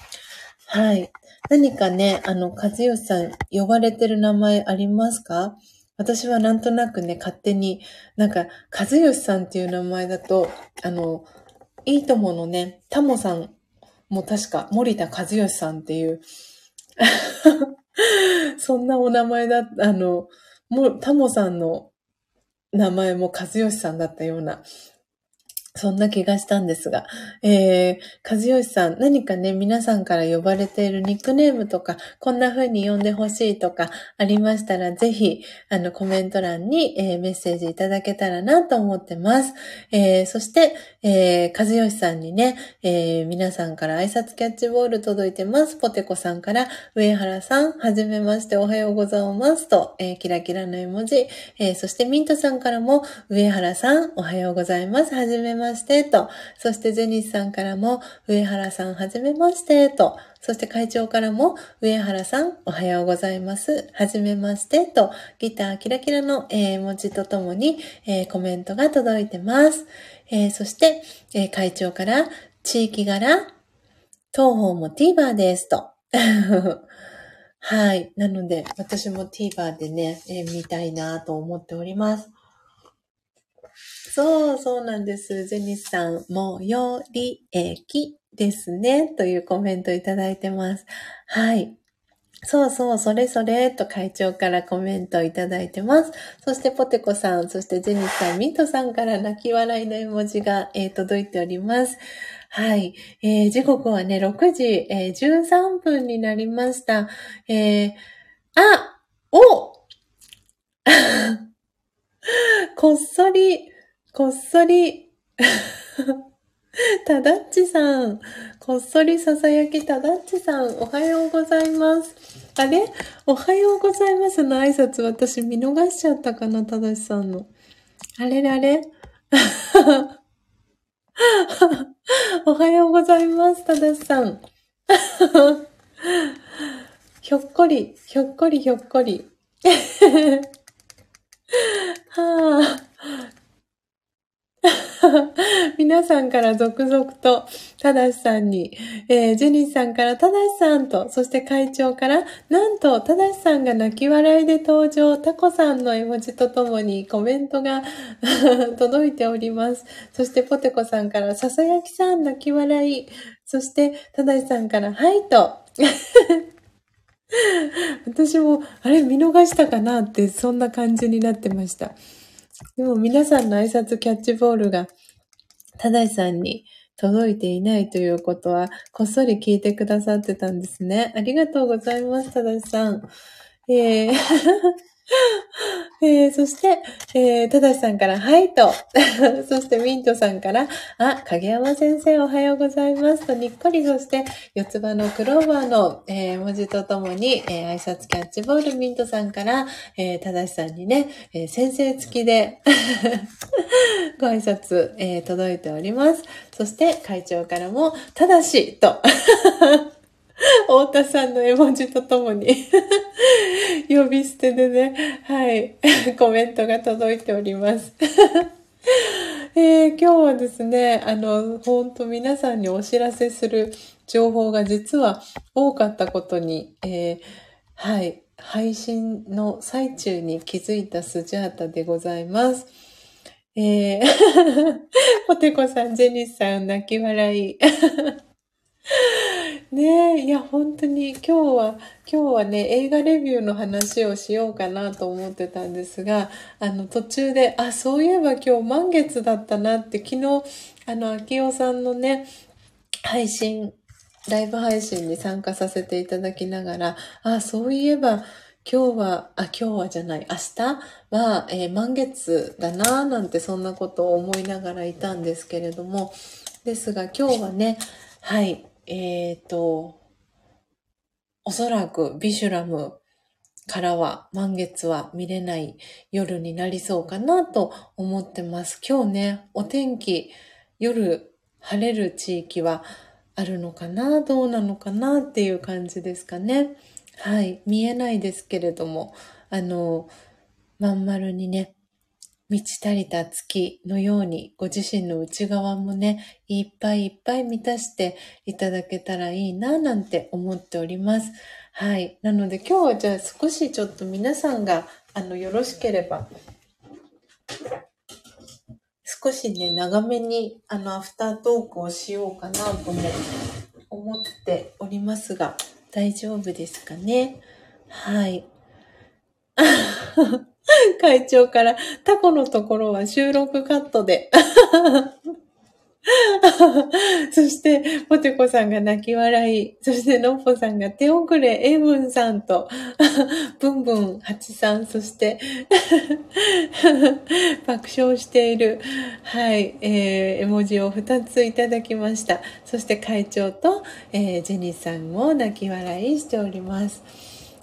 はい。何かね、あの、和義さん呼ばれてる名前ありますか？私はなんとなくね、勝手に、なんか、和義さんっていう名前だと、あの、いいとものね、タモさんも確か森田和義さんっていう、そんなお名前だ、あの、もタモさんの名前も和義さんだったようなそんな気がしたんですが、えー、和義さん、何かね、皆さんから呼ばれているニックネームとか、こんな風に呼んでほしいとかありましたら、ぜひ、あの、コメント欄に、えー、メッセージいただけたらなと思ってます。えー、そして、えー、和義さんにね、えー、皆さんから挨拶キャッチボール届いてます。ポテコさんから、上原さん、はじめましておはようございますと、えー、キラキラの絵文字、えー、そしてミントさんからも、上原さん、おはようございます。はじめましてましてと、そしてジェニスさんからも、上原さんはじめましてと、そして会長からも、上原さんおはようございます。はじめましてと、ギターキラキラの、えー、文字とともに、えー、コメントが届いてます。えー、そして、え、会長から、地域柄、東方も TVer ですと。はい。なので、私も TVer でね、え、見たいなと思っております。そう、そうなんです。ジェニスさん、最寄り駅ですね。というコメントいただいてます。はい。そうそう、それそれ、と会長からコメントいただいてます。そしてポテコさん、そしてジェニスさん、ミントさんから泣き笑いの絵文字が、えー、届いております。はい。えー、時刻はね、6時、えー、13分になりました。えー、あお こっそり、こっそり、ただっちさん、こっそりささやきただっちさん、おはようございます。あれ？おはようございますの挨拶私見逃しちゃったかな、ただしさんの。あれれあれ？おはようございます、ただしさん。ひょっこり、ひょっこりひょっこり。はあ、皆さんから続々と、ただしさんに、えー、ジェニーさんからただしさんと、そして会長から、なんと、ただしさんが泣き笑いで登場、タコさんの絵文字とともにコメントが 届いております。そしてポテコさんから、ささやきさん泣き笑い、そして、ただしさんから、はいと、私も、あれ見逃したかなって、そんな感じになってました。でも皆さんの挨拶キャッチボールが、ただいさんに届いていないということは、こっそり聞いてくださってたんですね。ありがとうございます、ただしさん。えーえー、そして、えー、ただしさんから、はいと。そして、ミントさんから、あ、影山先生おはようございますと、にっこり、そして、四つ葉のクローバーの、えー、文字とともに、えー、挨拶キャッチボール、ミントさんから、えー、ただしさんにね、えー、先生付きで ご挨拶、えー、届いております。そして、会長からも、ただし、と。太田さんの絵文字とともに 呼び捨てでね、はい、コメントが届いております。えー、今日はですね、あの、本当皆さんにお知らせする情報が実は多かったことに、えー、はい、配信の最中に気づいたスジャータでございます。えー、ポテコさん、ジェニスさん、泣き笑い。ねえ、いや、本当に今日は、今日はね、映画レビューの話をしようかなと思ってたんですが、あの、途中で、あ、そういえば今日満月だったなって、昨日、あの、秋代さんのね、配信、ライブ配信に参加させていただきながら、あ、そういえば、今日は、あ、今日はじゃない、明日は、えー、満月だなぁなんてそんなことを思いながらいたんですけれども、ですが今日はね、はい、えっ、ー、と、おそらくビシュラム、からは、満月は見れない夜になりそうかなと思ってます。今日ね、お天気、夜晴れる地域はあるのかなどうなのかなっていう感じですかね。はい。見えないですけれども、あの、まん丸にね、満ち足りた月のように、ご自身の内側もね、いっぱいいっぱい満たしていただけたらいいな、なんて思っております。はい。なので今日はじゃあ少しちょっと皆さんが、あの、よろしければ、少しね、長めに、あの、アフタートークをしようかなとも思っておりますが、大丈夫ですかね？はい。会長から、タコのところは収録カットで。そして、ポテコさんが泣き笑い。そして、ノッポさんが手遅れ、エブンさんと、ブンブン八さん、そして、爆笑している、はい、えー、絵文字を2ついただきました。そして、会長と、えー、ジェニーさんも泣き笑いしております。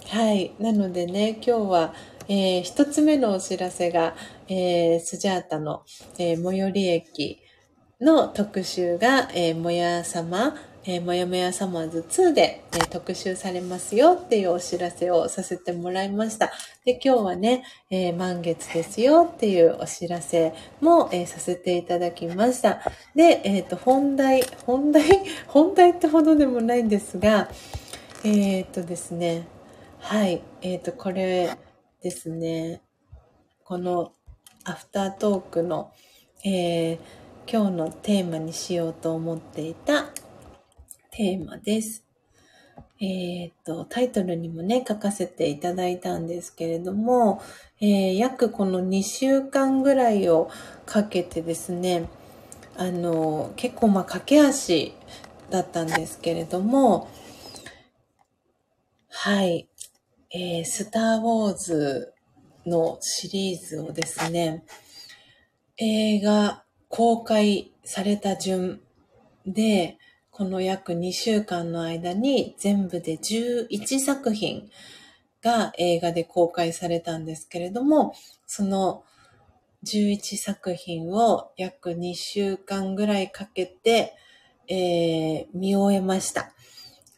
はい。なのでね、今日は、えー、一つ目のお知らせが、えー、スジャータの、えー、最寄り駅の特集が、えー、もや様、えー、もやもやサマーズ2で、えー、特集されますよっていうお知らせをさせてもらいました。で、今日はね、えー、満月ですよっていうお知らせも、えー、させていただきました。で、えっ、と、本題、本題、本題ってほどでもないんですが、えっ、とですね、はい、えっ、と、これ、ですね、このアフタートークの、えー、今日のテーマにしようと思っていたテーマです。えっ、ー、と、タイトルにもね、書かせていただいたんですけれども、えー、約この2週間ぐらいをかけてですね、あの、結構まあ駆け足だったんですけれども、はい。えー、スター・ウォーズのシリーズをですね、映画公開された順で、この約2週間の間に全部で11作品が映画で公開されたんですけれども、その11作品を約2週間ぐらいかけて、えー、見終えました。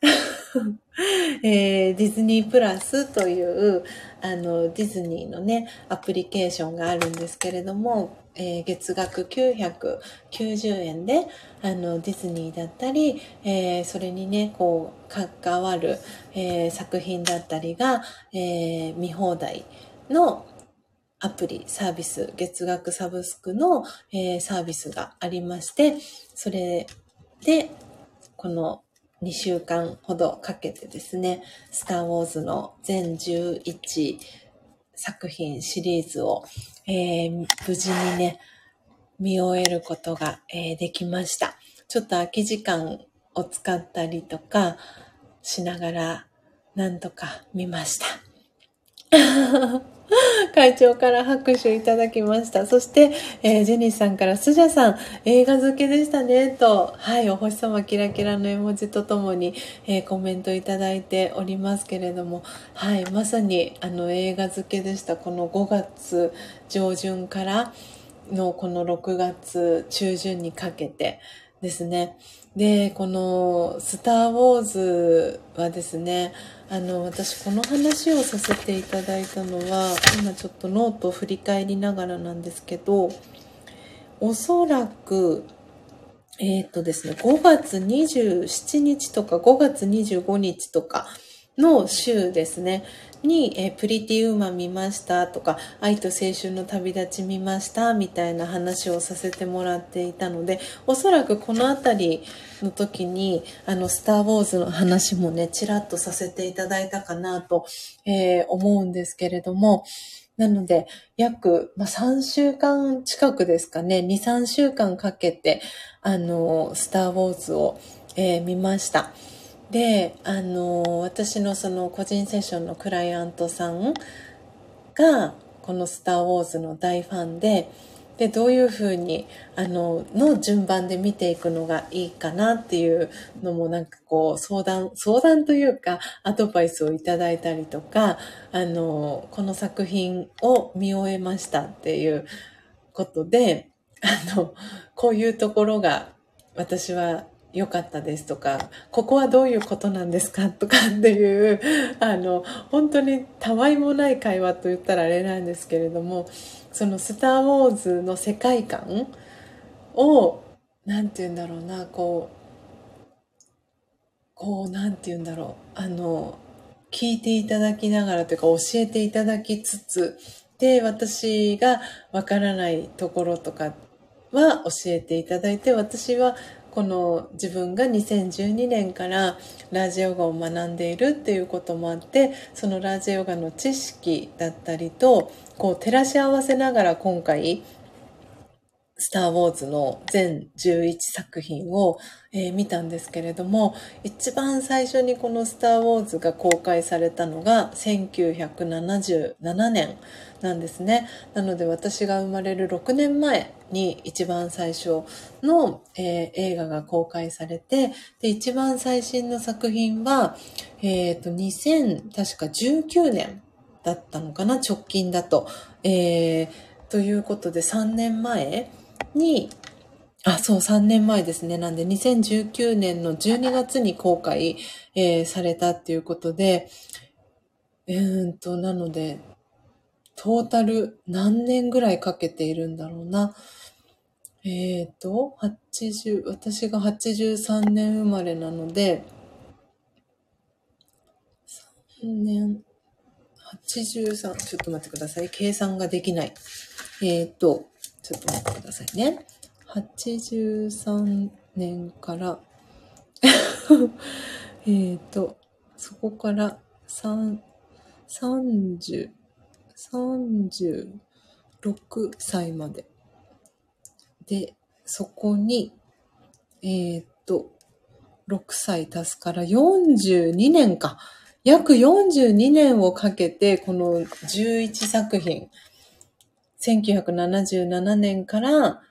えー、ディズニープラスという、あの、ディズニーのね、アプリケーションがあるんですけれども、えー、月額990円で、あの、ディズニーだったり、えー、それにね、こう、関わる、えー、作品だったりが、え見放題のアプリ、サービス、月額サブスクの、えサービスがありまして、それで、この2週間ほどかけてですね、スター・ウォーズの全11作品シリーズを、えー、無事にね、見終えることが、えー、できました。ちょっと空き時間を使ったりとかしながら、なんとか見ました。会長から拍手いただきました。そして、えー、ジェニーさんからスジャさん、映画好きでしたね、と、はい、お星様キラキラの絵文字とともに、えー、コメントいただいておりますけれども、はい、まさに、あの、映画好きでした。この5月上旬からのこの6月中旬にかけてですね。で、この、スター・ウォーズはですね、あの、私この話をさせていただいたのは、今ちょっとノートを振り返りながらなんですけど、おそらく、えっ、ー、とですね、5月27日とか5月25日とかの週ですね、に、えー、プリティウーマン見ましたとか、愛と青春の旅立ち見ましたみたいな話をさせてもらっていたので、おそらくこのあたりの時に、あの、スター・ウォーズの話もね、ちらっとさせていただいたかなと、えー、思うんですけれども、なので、約、まあ、3週間近くですかね、2、3週間かけて、あの、スター・ウォーズを、えー、見ました。であの私のその個人セッションのクライアントさんがこの「スター・ウォーズ」の大ファンででどういうふうにあのの順番で見ていくのがいいかなっていうのもなんかこう相談相談というかアドバイスをいただいたりとかあのこの作品を見終えましたっていうことであのこういうところが私は良かったですとか、ここはどういうことなんですかとかっていう、あの、本当にたわいもない会話と言ったらあれなんですけれども、そのスター・ウォーズの世界観を、なんて言うんだろうな、こう、こう、なんて言うんだろう、あの、聞いていただきながらというか教えていただきつつ、で、私がわからないところとかは教えていただいて、私はこの自分が2012年からラージヨガを学んでいるっていうこともあってそのラージヨガの知識だったりとこう照らし合わせながら今回スター・ウォーズの全11作品を、えー、見たんですけれども、一番最初にこのスター・ウォーズが公開されたのが1977年。なんですね。なので私が生まれる6年前に一番最初の、えー、映画が公開されて、で、一番最新の作品は、えっ、ー、と、20、確か19年だったのかな、直近だと。えー、ということで3年前に、あ、そう、3年前ですね。なんで、2019年の12月に公開、えー、されたっていうことで、えー、んと、なので、トータル何年ぐらいかけているんだろうな。えっ、ー、と、80、私が83年生まれなので、3年、83、ちょっと待ってください。計算ができない。えっ、ー、と、ちょっと待ってくださいね。83年から えっと、そこから3、30、36歳まで。で、そこに、えー、っと、6歳足すから42年か。約42年をかけて、この11作品、1977年から、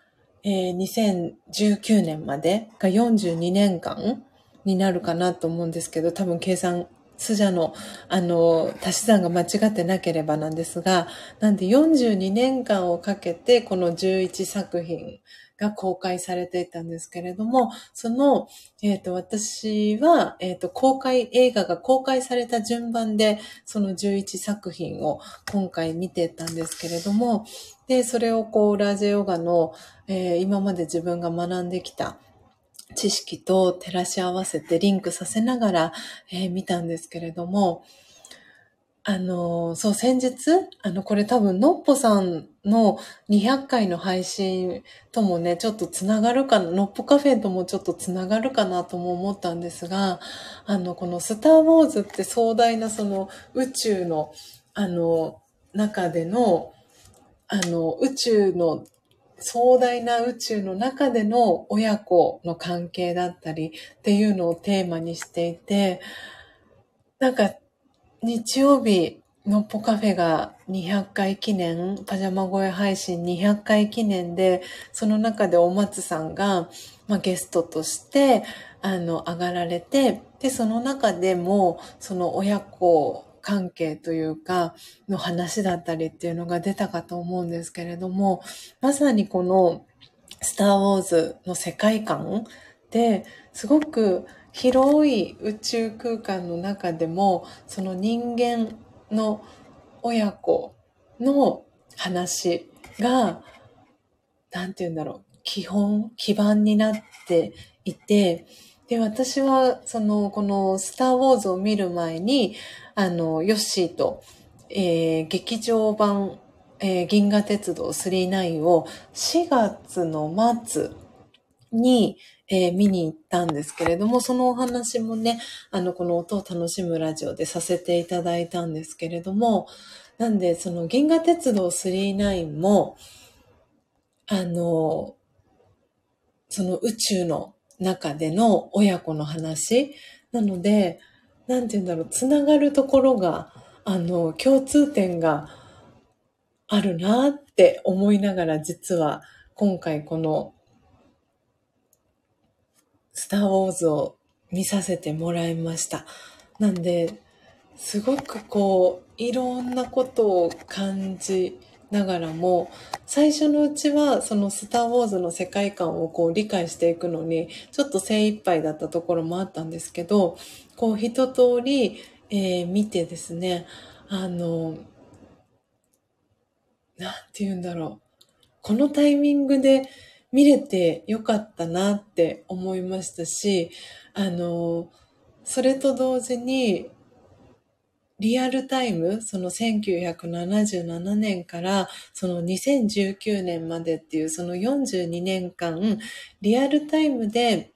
えー、2019年までが42年間になるかなと思うんですけど、多分計算、スジャの、あの、足し算が間違ってなければなんですが、なんで42年間をかけて、この11作品が公開されていたんですけれども、その、えっ、ー、と、私は、えっ、ー、と、公開、映画が公開された順番で、その11作品を今回見てたんですけれども、で、それをこう、ラージオガの、えー、今まで自分が学んできた知識と照らし合わせてリンクさせながら、えー、見たんですけれども、あの、そう、先日、あの、これ多分、のっぽさんの200回の配信ともね、ちょっとつながるかな、のっぽカフェともちょっとつながるかなとも思ったんですが、あの、このスター・ウォーズって壮大なその宇宙の、あの、中での、あの、宇宙の、壮大な宇宙の中での親子の関係だったりっていうのをテーマにしていて、なんか日曜日、のっぽカフェが200回記念、パジャマ声配信200回記念で、その中でお松さんが、まあ、ゲストとして、あの、上がられて、で、その中でも、その親子関係というか、の話だったりっていうのが出たかと思うんですけれども、まさにこの、スター・ウォーズの世界観で、すごく広い宇宙空間の中でも、その人間の親子の話が、なんて言うんだろう、基本、基盤になっていて、で、私は、その、このスター・ウォーズを見る前に、あの、ヨッシーと、えー、劇場版、えー、銀河鉄道39を4月の末に、えー、見に行ったんですけれども、そのお話もね、あの、この音を楽しむラジオでさせていただいたんですけれども、なんで、その銀河鉄道39も、あの、その宇宙の中での親子の話なので、なんて言うんだろう、つながるところが、あの、共通点があるなって思いながら実は今回このスターウォーズを見させてもらいました。なんで、すごくこう、いろんなことを感じながらも、最初のうちはそのスターウォーズの世界観をこう理解していくのに、ちょっと精一杯だったところもあったんですけど、こう一通り、えー、見てですね、あの、なんて言うんだろう。このタイミングで見れてよかったなって思いましたし、あの、それと同時に、リアルタイム、その1977年からその2019年までっていうその42年間、リアルタイムで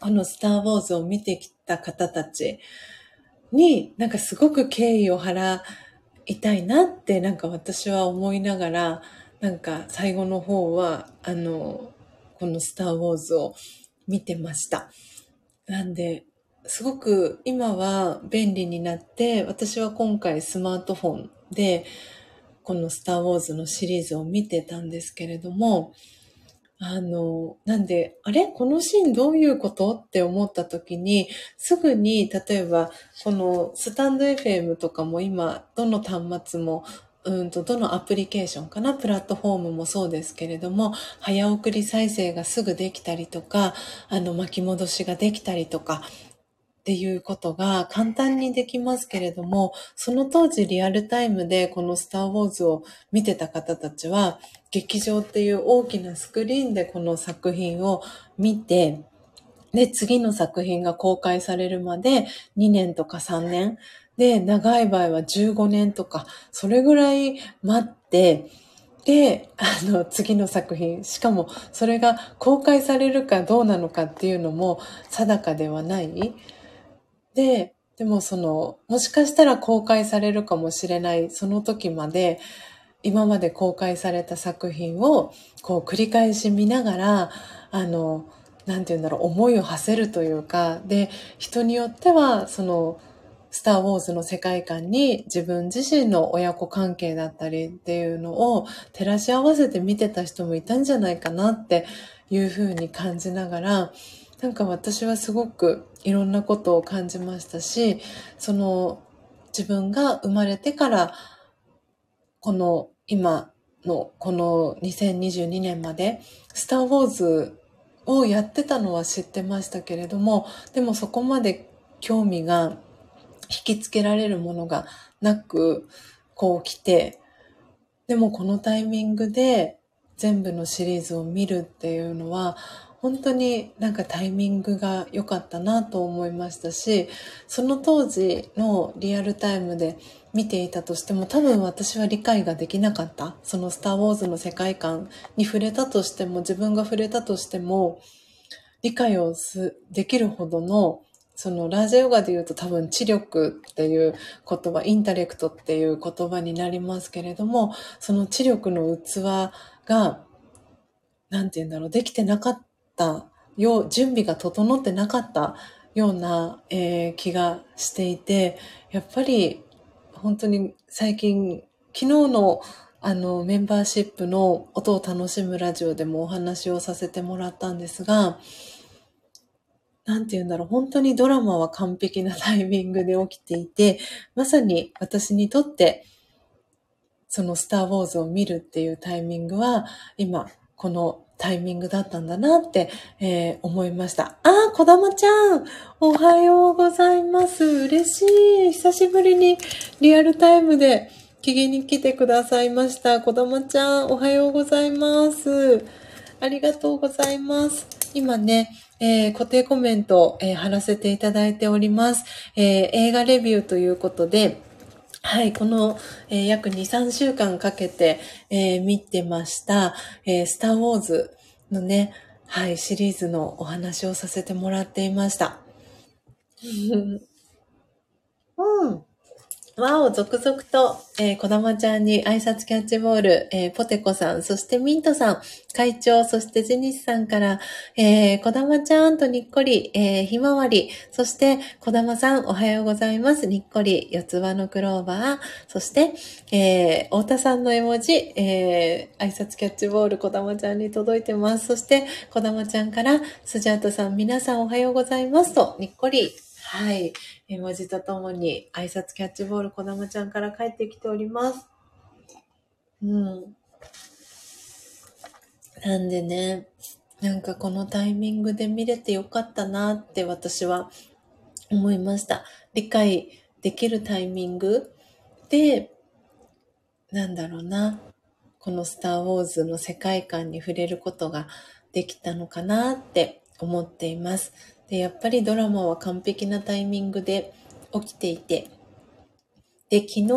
このスターウォーズを見てきた方たちになんかすごく敬意を払いたいなってなんか私は思いながら、なんか最後の方はあの、このスターウォーズを見てました。なんで、すごく今は便利になって、私は今回スマートフォンで、このスターウォーズのシリーズを見てたんですけれども、あの、なんで、あれこのシーンどういうことって思った時に、すぐに、例えば、このスタンド FM とかも今、どの端末もうんと、どのアプリケーションかな、プラットフォームもそうですけれども、早送り再生がすぐできたりとか、あの、巻き戻しができたりとか、っていうことが簡単にできますけれども、その当時リアルタイムでこのスターウォーズを見てた方たちは、劇場っていう大きなスクリーンでこの作品を見て、で、次の作品が公開されるまで2年とか3年、で、長い場合は15年とか、それぐらい待って、で、あの、次の作品、しかもそれが公開されるかどうなのかっていうのも定かではない。で、でもその、もしかしたら公開されるかもしれない、その時まで、今まで公開された作品を、こう繰り返し見ながら、あの、なんて言うんだろう、思いを馳せるというか、で、人によっては、その、スター・ウォーズの世界観に自分自身の親子関係だったりっていうのを照らし合わせて見てた人もいたんじゃないかなっていうふうに感じながら、なんか私はすごくいろんなことを感じましたし、その自分が生まれてからこの今のこの2022年までスター・ウォーズをやってたのは知ってましたけれども、でもそこまで興味が引きつけられるものがなく、こう来て、でもこのタイミングで全部のシリーズを見るっていうのは、本当になんかタイミングが良かったなと思いましたし、その当時のリアルタイムで見ていたとしても多分私は理解ができなかった。そのスター・ウォーズの世界観に触れたとしても、自分が触れたとしても、理解をすできるほどのそのラージャヨガで言うと多分知力っていう言葉、インタレクトっていう言葉になりますけれども、その知力の器が、なんて言うんだろう、できてなかったよう、準備が整ってなかったような、えー、気がしていて、やっぱり本当に最近、昨日のあのメンバーシップの音を楽しむラジオでもお話をさせてもらったんですが、なんて言うんだろう、本当にドラマは完璧なタイミングで起きていて、まさに私にとって、そのスター・ウォーズを見るっていうタイミングは、今、このタイミングだったんだなって、えー、思いました。あー、こだまちゃんおはようございます。嬉しい。久しぶりにリアルタイムで聞きに来てくださいました。こだまちゃん、おはようございます。ありがとうございます。今ね、えー、固定コメント、えー、貼らせていただいております。えー、映画レビューということで、はい、この、えー、約2、3週間かけて、えー、見てました、えー、スター・ウォーズのね、はい、シリーズのお話をさせてもらっていました。うん。わお、続々と、えー、こだまちゃんに挨拶キャッチボール、えー、ポテコさん、そしてミントさん、会長、そしてジェニスさんから、えー、こだまちゃんとにっこり、えー、ひまわり、そして、こだまさん、おはようございます。にっこり、四つ葉のクローバー、そして、えー、太田さんの絵文字、えー、挨拶キャッチボール、こだまちゃんに届いてます。そして、こだまちゃんから、スジャートさん、皆さんおはようございますと、にっこり、はい。絵文字とともに挨拶キャッチボールこだまちゃんから帰ってきております。うん。なんでね、なんかこのタイミングで見れてよかったなって私は思いました。理解できるタイミングで、なんだろうな、このスター・ウォーズの世界観に触れることができたのかなって思っています。で、やっぱりドラマは完璧なタイミングで起きていて、で、昨日、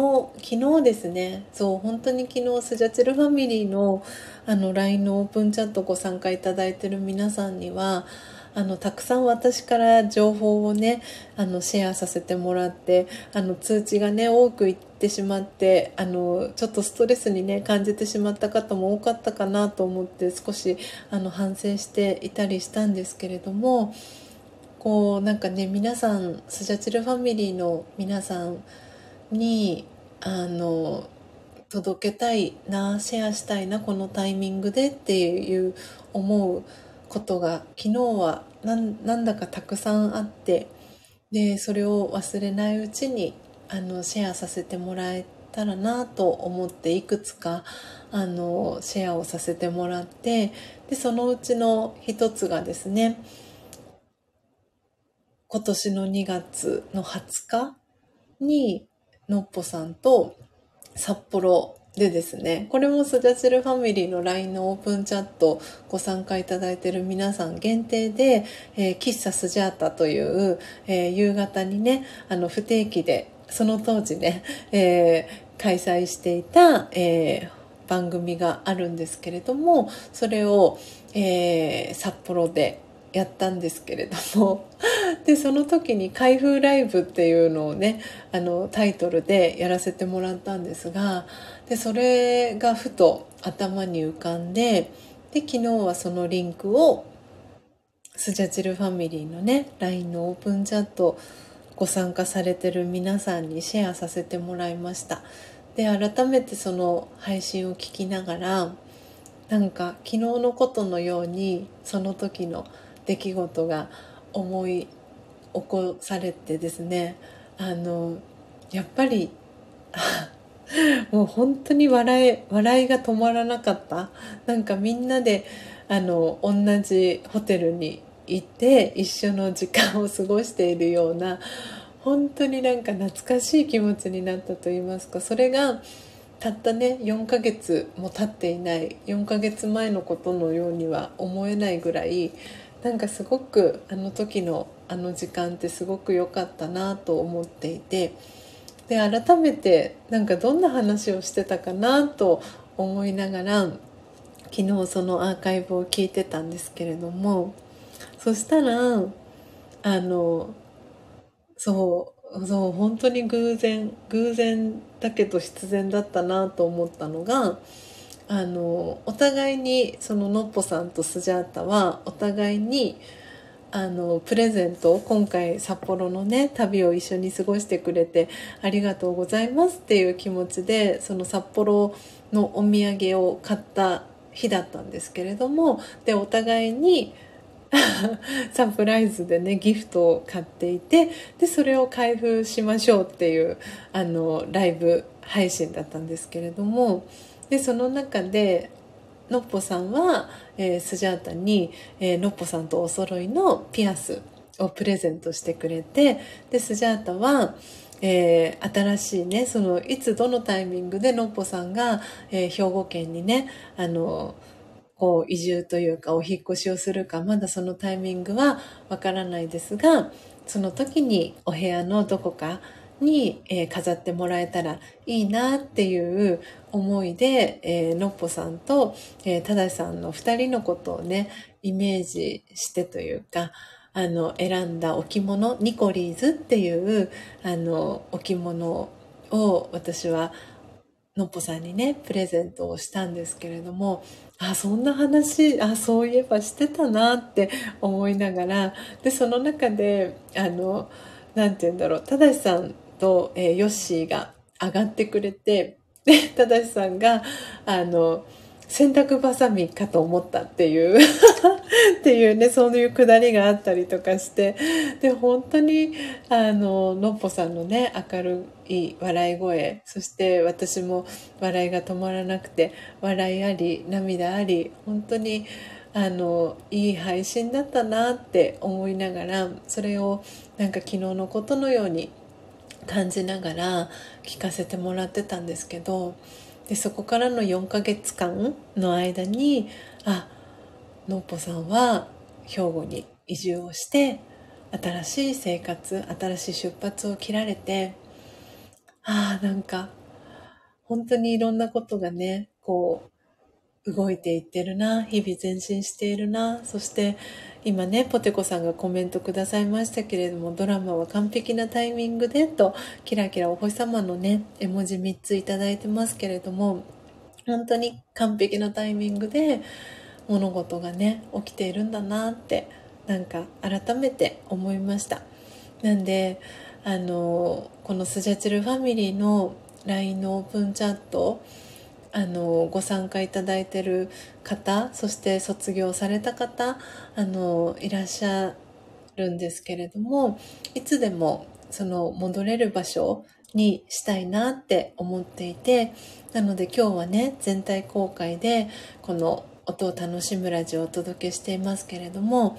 昨日ですね、そう、本当に昨日、スジャチルファミリーの、あの、LINE のオープンチャットご参加いただいてる皆さんには、あの、たくさん私から情報をね、あの、シェアさせてもらって、あの、通知がね、多くいってしまって、あの、ちょっとストレスにね、感じてしまった方も多かったかなと思って、少し、あの、反省していたりしたんですけれども、こう、なんかね、皆さん、スジャチルファミリーの皆さんに、あの、届けたいな、シェアしたいな、このタイミングでっていう思うことが昨日はなんだかたくさんあってでそれを忘れないうちにあのシェアさせてもらえたらなと思っていくつかあのシェアをさせてもらってでそのうちの一つがですね今年の2月の20日にのっぽさんと札幌でですね、これもスジャチルファミリーの LINE のオープンチャットご参加いただいている皆さん限定で、えー、喫茶スジャータという、えー、夕方にね、あの不定期で、その当時ね、えー、開催していた、え番組があるんですけれども、それを、え札幌でやったんですけれどもでその時に開封ライブっていうのをねあのタイトルでやらせてもらったんですがでそれがふと頭に浮かんでで昨日はそのリンクをスジャチルファミリーのね LINE のオープンチャットご参加されてる皆さんにシェアさせてもらいました。で改めてその配信を聞きながらなんか昨日のことのようにその時の出来事が思い起こされてですねあのやっぱり もう本当に笑い笑いが止まらなかった。なんかみんなであの同じホテルに行って一緒の時間を過ごしているような本当になんか懐かしい気持ちになったと言いますか。それがたったね4ヶ月も経っていない4ヶ月前のことのようには思えないぐらいなんかすごくあの時のあの時間ってすごく良かったなと思っていてで改めてなんかどんな話をしてたかなと思いながら昨日そのアーカイブを聞いてたんですけれどもそしたらあのそうそう本当に偶然偶然だけど必然だったなと思ったのがあのお互いにそののっぽさんとスジャータはお互いにあのプレゼントを今回札幌のね旅を一緒に過ごしてくれてありがとうございますっていう気持ちでその札幌のお土産を買った日だったんですけれどもでお互いに サプライズでねギフトを買っていてでそれを開封しましょうっていうあのライブ配信だったんですけれどもでその中でのっぽさんは、えー、スジャータに、えー、のっぽさんとお揃いのピアスをプレゼントしてくれてでスジャータは、えー、新しいねそのいつどのタイミングでのっぽさんが、えー、兵庫県にねあのこう移住というかお引越しをするかまだそのタイミングはわからないですがその時にお部屋のどこかに、えー、飾ってもらえたらいいなっていう思いで、えー、のっぽさんと、えー、ただしさんの二人のことをね、イメージしてというか、あの、選んだ置物、ニコリーズっていう、あの、置物を私はのっぽさんにね、プレゼントをしたんですけれども、あ、そんな話、あ、そういえばしてたなって思いながら、で、その中で、あの、なんて言うんだろう、ただしさんと、えー、ヨッシーが上がってくれて、で、ただしさんが、あの、洗濯バサミかと思ったっていう っていうね、そういうくだりがあったりとかして、で、本当に、あの、のっぽさんのね、明るい笑い声、そして私も笑いが止まらなくて、笑いあり、涙あり、本当に、あの、いい配信だったなって思いながら、それをなんか昨日のことのように感じながら聞かせてもらってたんですけど、でそこからの4ヶ月間の間にあのっぽさんは兵庫に移住をして新しい生活新しい出発を切られてああなんか本当にいろんなことがねこう動いていってるな日々前進しているなそして今ね、ポテコさんがコメントくださいましたけれども、ドラマは完璧なタイミングでと、キラキラお星様のね、絵文字3ついただいてますけれども、本当に完璧なタイミングで物事がね、起きているんだなって、なんか改めて思いました。なんで、あの、このスジャチルファミリーの LINE のオープンチャット、あのご参加いただいてる方そして卒業された方あのいらっしゃるんですけれどもいつでもその戻れる場所にしたいなって思っていてなので今日はね全体公開でこの音を楽しむラジオをお届けしていますけれども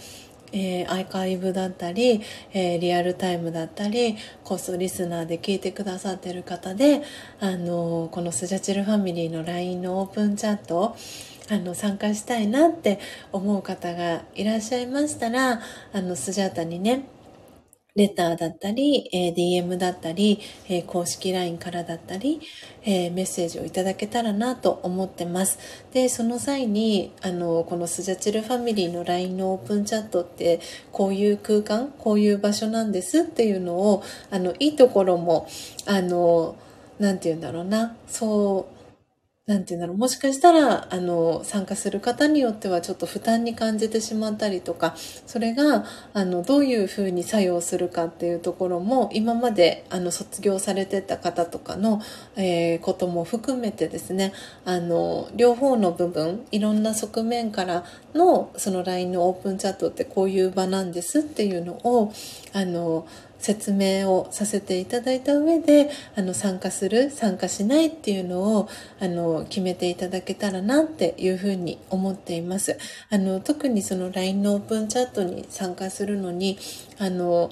えー、アーカイブだったり、えー、リアルタイムだったり、コストリスナーで聞いてくださってる方で、あのー、このスジャチルファミリーの LINE のオープンチャット、あの、参加したいなって思う方がいらっしゃいましたら、あの、スジャータにね、レターだったり、え、DM だったり、え、公式 LINE からだったり、え、メッセージをいただけたらなと思ってます。で、その際に、あの、このスジャチルファミリーの LINE のオープンチャットって、こういう空間、こういう場所なんですっていうのを、あの、いいところも、あの、なんて言うんだろうな、そう、なんていうんだろう、もしかしたら、あの、参加する方によってはちょっと負担に感じてしまったりとか、それが、あの、どういうふうに作用するかっていうところも、今まで、あの、卒業されてた方とかの、えー、ことも含めてですね、あの、両方の部分、いろんな側面からの、その LINE のオープンチャットってこういう場なんですっていうのを、あの、説明をさせていただいた上であの参加する参加しないっていうのをあの決めていただけたらなっていうふうに思っています。あの特にその LINE のオープンチャットに参加するのにあの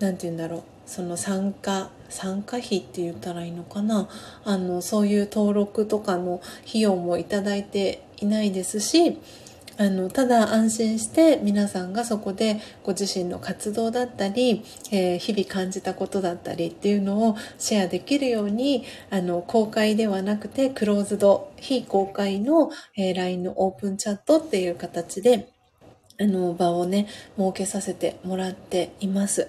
何て言うんだろう。その参加参加費って言ったらいいのかな。あのそういう登録とかの費用もいただいていないですしあのただ安心して皆さんがそこでご自身の活動だったり、えー、日々感じたことだったりっていうのをシェアできるようにあの公開ではなくてクローズド非公開の、えー、LINE のオープンチャットっていう形であの場をね設けさせてもらっています。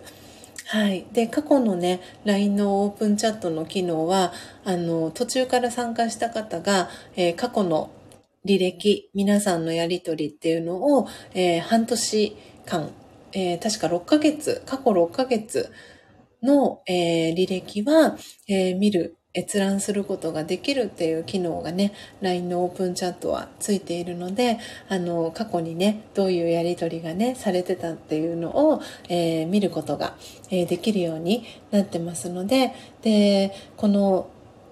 はい。で、過去のね、LINE のオープンチャットの機能は、あの、途中から参加した方が、えー、過去の履歴、皆さんのやりとりっていうのを、えー、半年間、えー、確か6ヶ月、過去6ヶ月の、えー、履歴は、え見る、閲覧することができるっていう機能がね、LINE のオープンチャットはついているので、あの、過去にね、どういうやりとりがね、されてたっていうのを、え見ることが、えできるようになってますので、で、この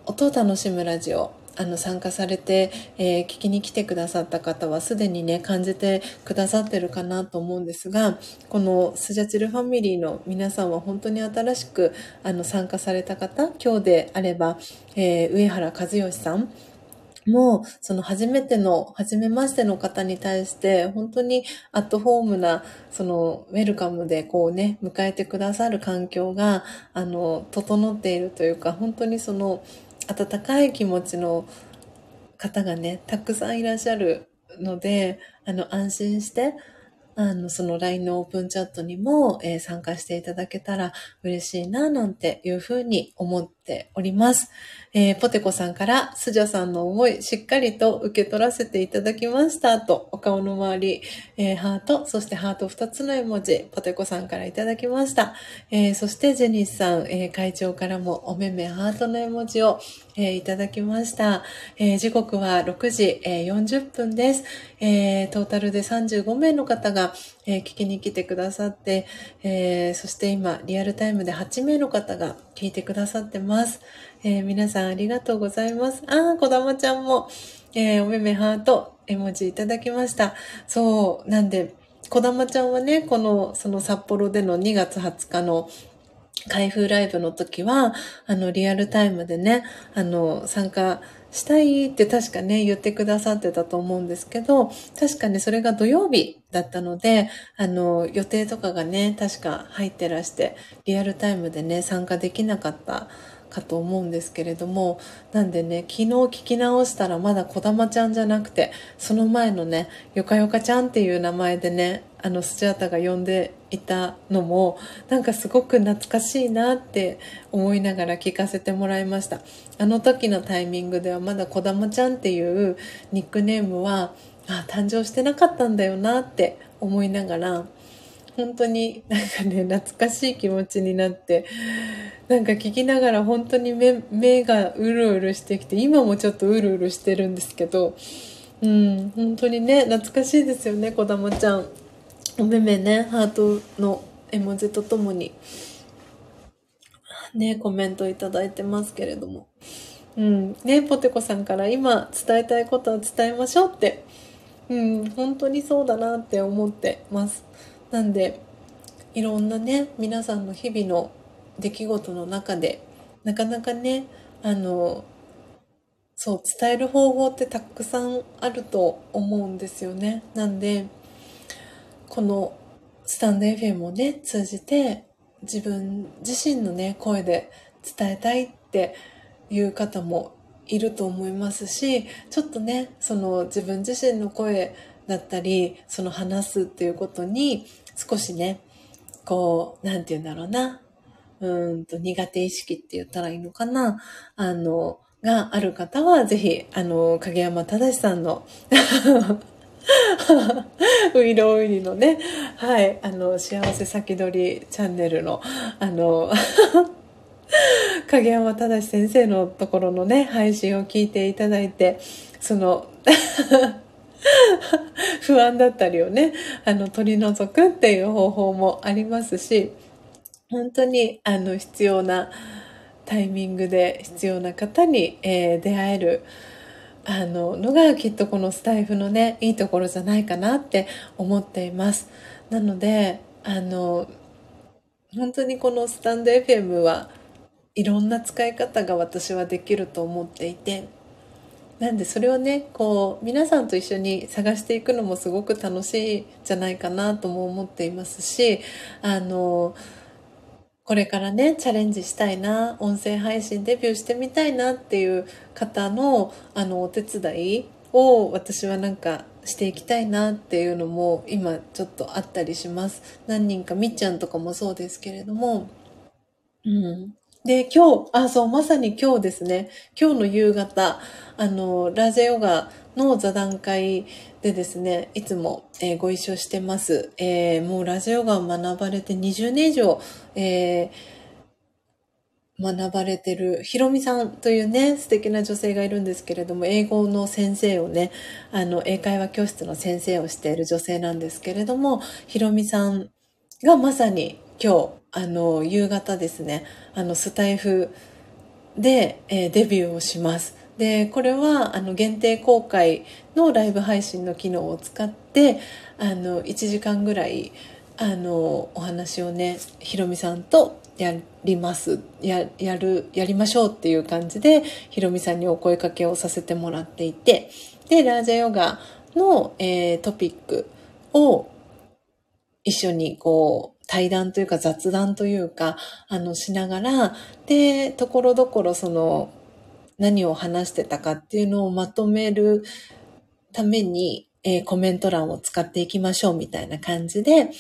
音を楽しむラジオ、あの参加されて、えー、聞きに来てくださった方はすでにね感じてくださってるかなと思うんですがこのスジャチルファミリーの皆さんは本当に新しくあの参加された方今日であれば、えー、上原和義さんもう、その初めての、初めましての方に対して、本当にアットホームな、その、ウェルカムでこうね、迎えてくださる環境が、あの、整っているというか、本当にその、温かい気持ちの方がね、たくさんいらっしゃるので、あの、安心して、あの、その LINE のオープンチャットにも、えー、参加していただけたら嬉しいな、なんていうふうに思っております。えー、ポテコさんから、スジャさんの思い、しっかりと受け取らせていただきましたと、お顔の周り、えー、ハート、そしてハート2つの絵文字、ポテコさんからいただきました。えー、そしてジェニスさん、え会長からもおめめハートの絵文字を、えいただきました。え時刻は6時、え40分です。えトータルで35名の方が、え聞きに来てくださって、えそして今、リアルタイムで8名の方が聞いてくださってます。ますえー、皆さんありがとうございます。あー、こだまちゃんも、えー、おめめハート、絵文字いただきました。そう、なんで、こだまちゃんはね、この、その札幌での2月20日の開封ライブの時は、あの、リアルタイムでね、あの、参加したいって確かね、言ってくださってたと思うんですけど、確かね、それが土曜日だったので、あの、予定とかがね、確か入ってらして、リアルタイムでね、参加できなかったかと思うんですけれどもなんでね昨日聞き直したらまだこだまちゃんじゃなくてその前のねよかよかちゃんっていう名前でねあのスチャータが呼んでいたのもなんかすごく懐かしいなって思いながら聞かせてもらいました。あの時のタイミングではまだこだまちゃんっていうニックネームはあ誕生してなかったんだよなって思いながら本当になんかね、懐かしい気持ちになって、なんか聞きながら本当に目目がうるうるしてきて、今もちょっとうるうるしてるんですけど、うん、本当にね、懐かしいですよね、こだまちゃん。お目目ね、ハートの絵文字とともに、ね、コメントいただいてますけれども。うん、ね、ポテコさんから今伝えたいことは伝えましょうって、うん、本当にそうだなって思ってます。なんでいろんなね皆さんの日々の出来事の中でなかなかねあのそう伝える方法ってたくさんあると思うんですよね。なんでこのスタンド FM をね通じて自分自身のね声で伝えたいっていう方もいると思いますしちょっとねその自分自身の声だったりその話すっていうことに少しね、こう、なんて言うんだろうな。うんと、苦手意識って言ったらいいのかな。あの、がある方は、ぜひ、あの、影山正さんのウイロウイリのね、はい、あの、幸せ先取りチャンネルの、あの、影山正先生のところのね、配信を聞いていただいて、その 不安だったりをね、あの、取り除くっていう方法もありますし、本当に、あの、必要なタイミングで必要な方に、えー、出会える、あの、のがきっとこのスタイフのね、いいところじゃないかなって思っています。なので、あの、本当にこのスタンド FM はいろんな使い方が私はできると思っていて、なんでそれをねこう皆さんと一緒に探していくのもすごく楽しいじゃないかなとも思っていますしあのこれからねチャレンジしたいな音声配信デビューしてみたいなっていう方のあのお手伝いを私はなんかしていきたいなっていうのも今ちょっとあったりします。何人かみっちゃんとかもそうですけれどもうん。で、今日、あ、そう、まさに今日ですね、今日の夕方、あの、ラジャヨガの座談会でですね、いつも、えー、ご一緒してます。えー、もうラジオガを学ばれて20年以上、えー、学ばれてるひろみさんというね、素敵な女性がいるんですけれども、英語の先生をね、あの、英会話教室の先生をしている女性なんですけれども、ひろみさんがまさに今日、あの、夕方ですね、あの、スタイフで、えー、デビューをします。で、これは、あの、限定公開のライブ配信の機能を使って、あの、1時間ぐらい、あの、お話をね、ひろみさんとやります。や、やる、やりましょうっていう感じで、ひろみさんにお声かけをさせてもらっていて、で、ラージャヨガの、えー、トピックを一緒にこう、対談というか雑談というか、あの、しながら、で、ところどころその、何を話してたかっていうのをまとめるために、えー、コメント欄を使っていきましょうみたいな感じで、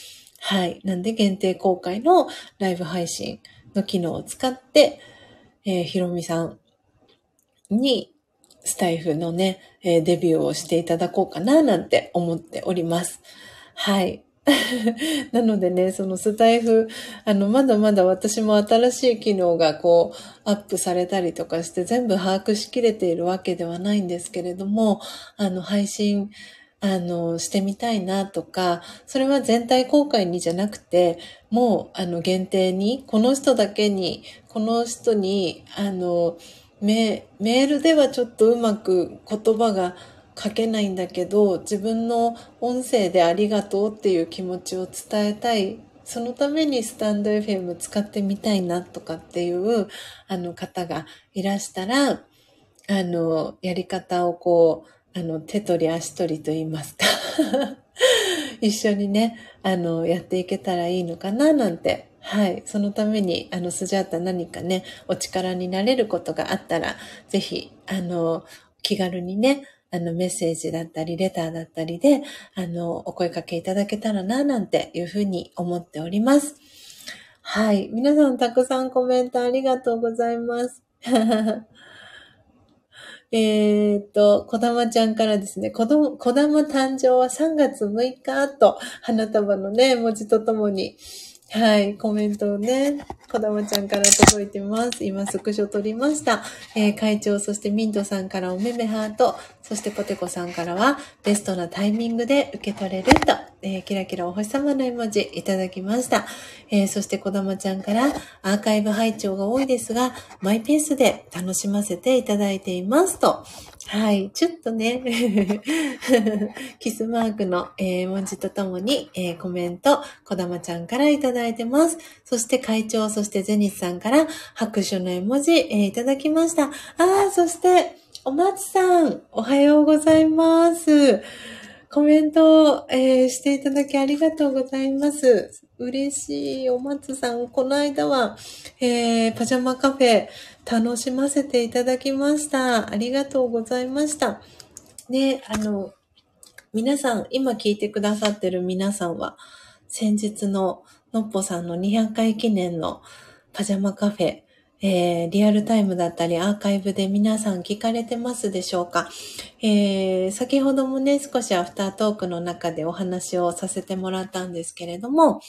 はい。なんで限定公開のライブ配信の機能を使って、えー、ひろみさんに、スタイフのね、えー、デビューをしていただこうかな、なんて思っております。はい。なのでね、そのスタイフ、あの、まだまだ私も新しい機能がこう、アップされたりとかして全部把握しきれているわけではないんですけれども、あの、配信、あの、してみたいなとか、それは全体公開にじゃなくて、もう、あの、限定に、この人だけに、この人に、あの、メメールではちょっとうまく言葉が書けないんだけど、自分の音声でありがとうっていう気持ちを伝えたい。そのためにスタンド FM 使ってみたいなとかっていうあの方がいらしたら、あの、やり方をこう、あの、手取り足取りと言いますか 一緒にね、あの、やっていけたらいいのかななんて。はい。そのために、あの、スジャータ何かね、お力になれることがあったら、ぜひ、あの、気軽にね、あの、メッセージだったり、レターだったりで、あの、お声かけいただけたらな、なんていうふうに思っております。はい。皆さんたくさんコメントありがとうございます。えっと、こだまちゃんからですね、こど、こだま誕生は3月6日と、花束のね、文字とともに、はい、コメントをね、こだまちゃんから届いてます。今スクショ撮りました。えー、会長、そしてミントさんからおめめハート、そしてポテコさんからはベストなタイミングで受け取れると、えー、キラキラお星様の絵文字いただきました。えー、そしてこだまちゃんからアーカイブ拝聴が多いですが、マイペースで楽しませていただいていますと、はい。ちょっとね、キスマークの、えー、文字とともに、えー、コメント、こだまちゃんからいただいてます。そして会長、そしてゼニスさんから拍手の絵文字、えー、いただきました。あー、そして、お松さん、おはようございます。コメントを、えー、していただきありがとうございます。嬉しい。お松さん、この間は、えー、パジャマカフェ楽しませていただきました。ありがとうございました。ね、あの、皆さん、今聞いてくださってる皆さんは、先日ののっぽさんの200回記念のパジャマカフェ、えー、リアルタイムだったりアーカイブで皆さん聞かれてますでしょうか、えー、先ほどもね、少しアフタートークの中でお話をさせてもらったんですけれども、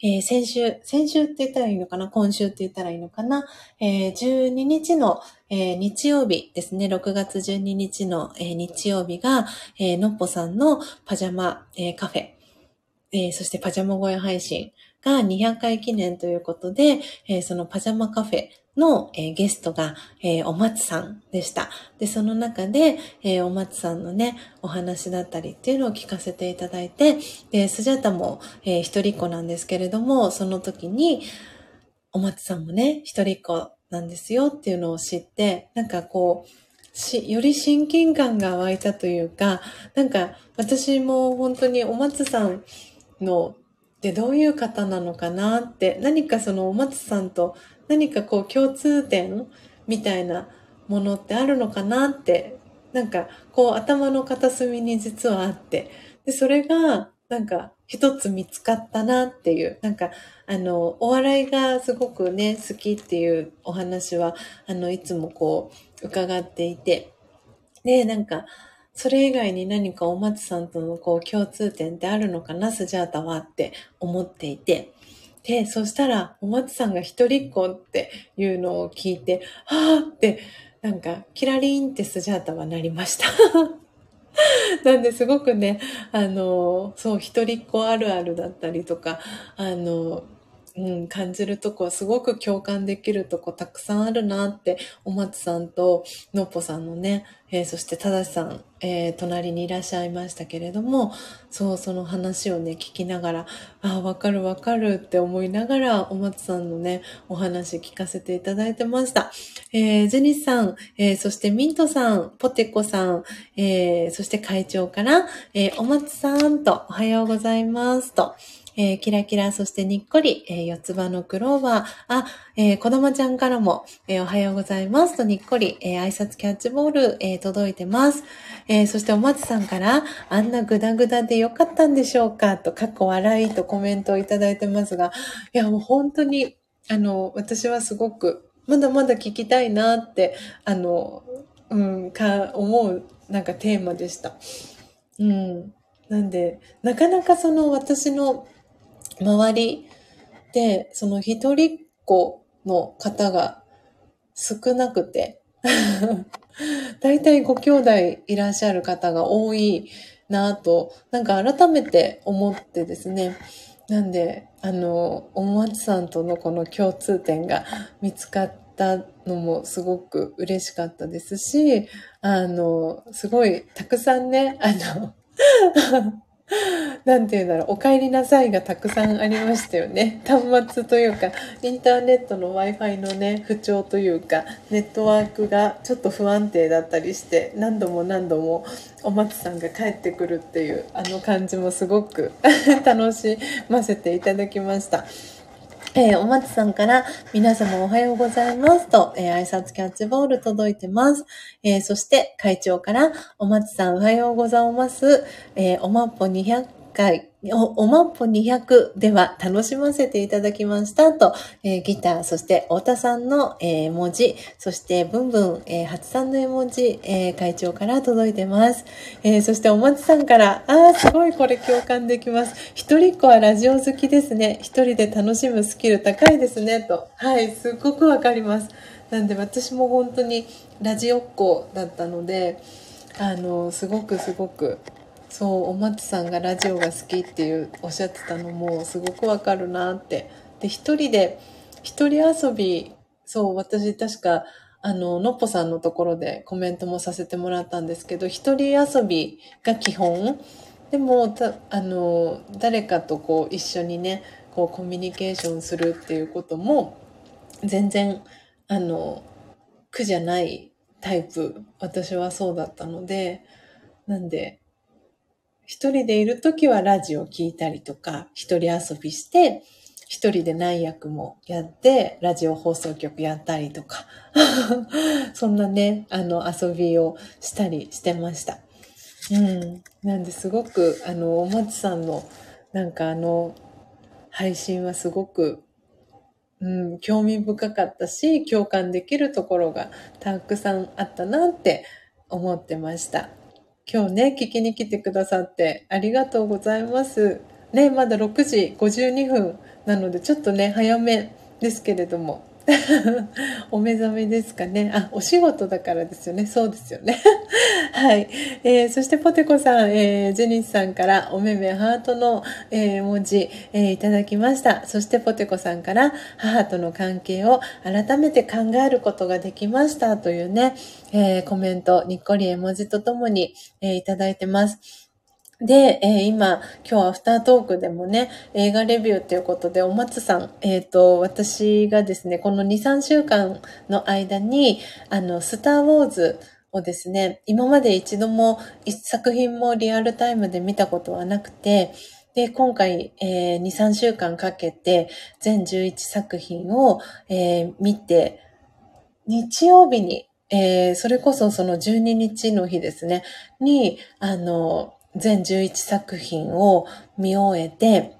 えー、先週、先週って言ったらいいのかな？今週って言ったらいいのかな、えー、12日の、えー、日曜日ですね。6月12日の、えー、日曜日が、えー、のっぽさんのパジャマ、えー、カフェ、えー、そしてパジャマ声配信が200回記念ということで、えー、そのパジャマカフェの、えー、ゲストが、えー、お松さんでした。で、その中で、えー、お松さんのね、お話だったりっていうのを聞かせていただいて、で、スジャタも、えー、一人っ子なんですけれども、その時に、お松さんもね、一人っ子なんですよっていうのを知って、なんかこう、し、より親近感が湧いたというか、なんか私も本当にお松さんのでどういう方なのかなって何かそのお松さんと何かこう共通点みたいなものってあるのかなってなんかこう頭の片隅に実はあって。でそれがなんか一つ見つかったなっていう。なんかあのお笑いがすごくね好きっていうお話はあのいつもこう伺っていて。でなんかそれ以外に何かお松さんとのこう共通点ってあるのかな、スジャータはって思っていて。で、そしたら、お松さんが一人っ子っていうのを聞いて、はあって、なんか、キラリンってスジャータはなりました。なんですごくね、あの、そう、一人っ子あるあるだったりとか、あの、うん、感じるとこすごく共感できるとこたくさんあるなってお松さんとのっぽさんのね、えー、そしてただしさん、えー、隣にいらっしゃいましたけれどもそうその話をね聞きながらああわかるわかるって思いながらお松さんのねお話聞かせていただいてました、えー、ジェニスさん、えそしてミントさんポテコさん、えそして会長から、えお松さんとおはようございますと。えー、キラキラ、そしてにっこり、えー、四つ葉のクローバー、あ、えー、子供ちゃんからも、えー、おはようございますとにっこり、えー、挨拶キャッチボール、えー、届いてます。えー、そしてお松さんから、あんなグダグダでよかったんでしょうか？と、かっこ笑いとコメントをいただいてますが、いや、もう本当に、あの、私はすごく、まだまだ聞きたいなって、あの、うん、か、思う、なんかテーマでした。うん。なんで、なかなかその私の周りで、その一人っ子の方が少なくて、大体ご兄弟いらっしゃる方が多いなぁと、なんか改めて思ってですね。なんで、あの、お松さんとのこの共通点が 見つかったのもすごく嬉しかったですし、あの、すごいたくさんね、あの、なんて言うんだろう、お帰りなさいがたくさんありましたよね。端末というか、インターネットの Wi-Fi のね、不調というか、ネットワークがちょっと不安定だったりして、何度も何度もお松さんが帰ってくるっていう、あの感じもすごく 楽しませていただきました。えー、お松さんから皆様おはようございますと、えー、挨拶キャッチボール届いてます。えー、そして会長からお松さんおはようございます。えおまっぽ200回、お、おまんぽ200では楽しませていただきましたと、えー、ギター、そして太田さんの、えー、文字、そしてブンブン、えー、初さんの絵文字、え、会長から届いてます。え、そしてお松さんから、あー、すごいこれ共感できます。一人っ子はラジオ好きですね。一人で楽しむスキル高いですね。と。はい、すっごくわかります。なんで私も本当にラジオっ子だったので、あの、すごくすごくそうお松さんがラジオが好きっていうおっしゃってたのもすごくわかるなって。で一人で一人遊びそう私確かあののっぽさんのところでコメントもさせてもらったんですけど一人遊びが基本。でもあの誰かとこう一緒にねこうコミュニケーションするっていうことも全然あの苦じゃないタイプ。私はそうだったのでなんで一人でいるときはラジオ聞いたりとか、一人遊びして、一人で何役もやって、ラジオ放送局やったりとか、そんなね、あの、遊びをしたりしてました。うん。なんですごく、あの、お松さんの、なんかあの、配信はすごく、うん、興味深かったし、共感できるところがたくさんあったなって思ってました。今日ね、聞きに来てくださってありがとうございます。ね、まだ6時52分なので、ちょっとね、早めですけれども。お目覚めですかね。あ、お仕事だからですよね。そうですよね。はい。えー、そしてポテコさん、えー、ジェニスさんからお目目ハートの、えー、文字、えー、いただきました。そしてポテコさんから母との関係を改めて考えることができましたというね、えー、コメント、にっこり絵文字とともに、えー、いただいてます。で、えー、今、今日アフタートークでもね、映画レビューということで、お松さん、えっ、ー、と、私がですね、この2、3週間の間に、あの、スターウォーズをですね、今まで一度も一作品もリアルタイムで見たことはなくて、で、今回、えー、2、3週間かけて、全11作品を、えー、見て、日曜日に、えー、それこそその12日の日ですね、に、あの、全11作品を見終えて、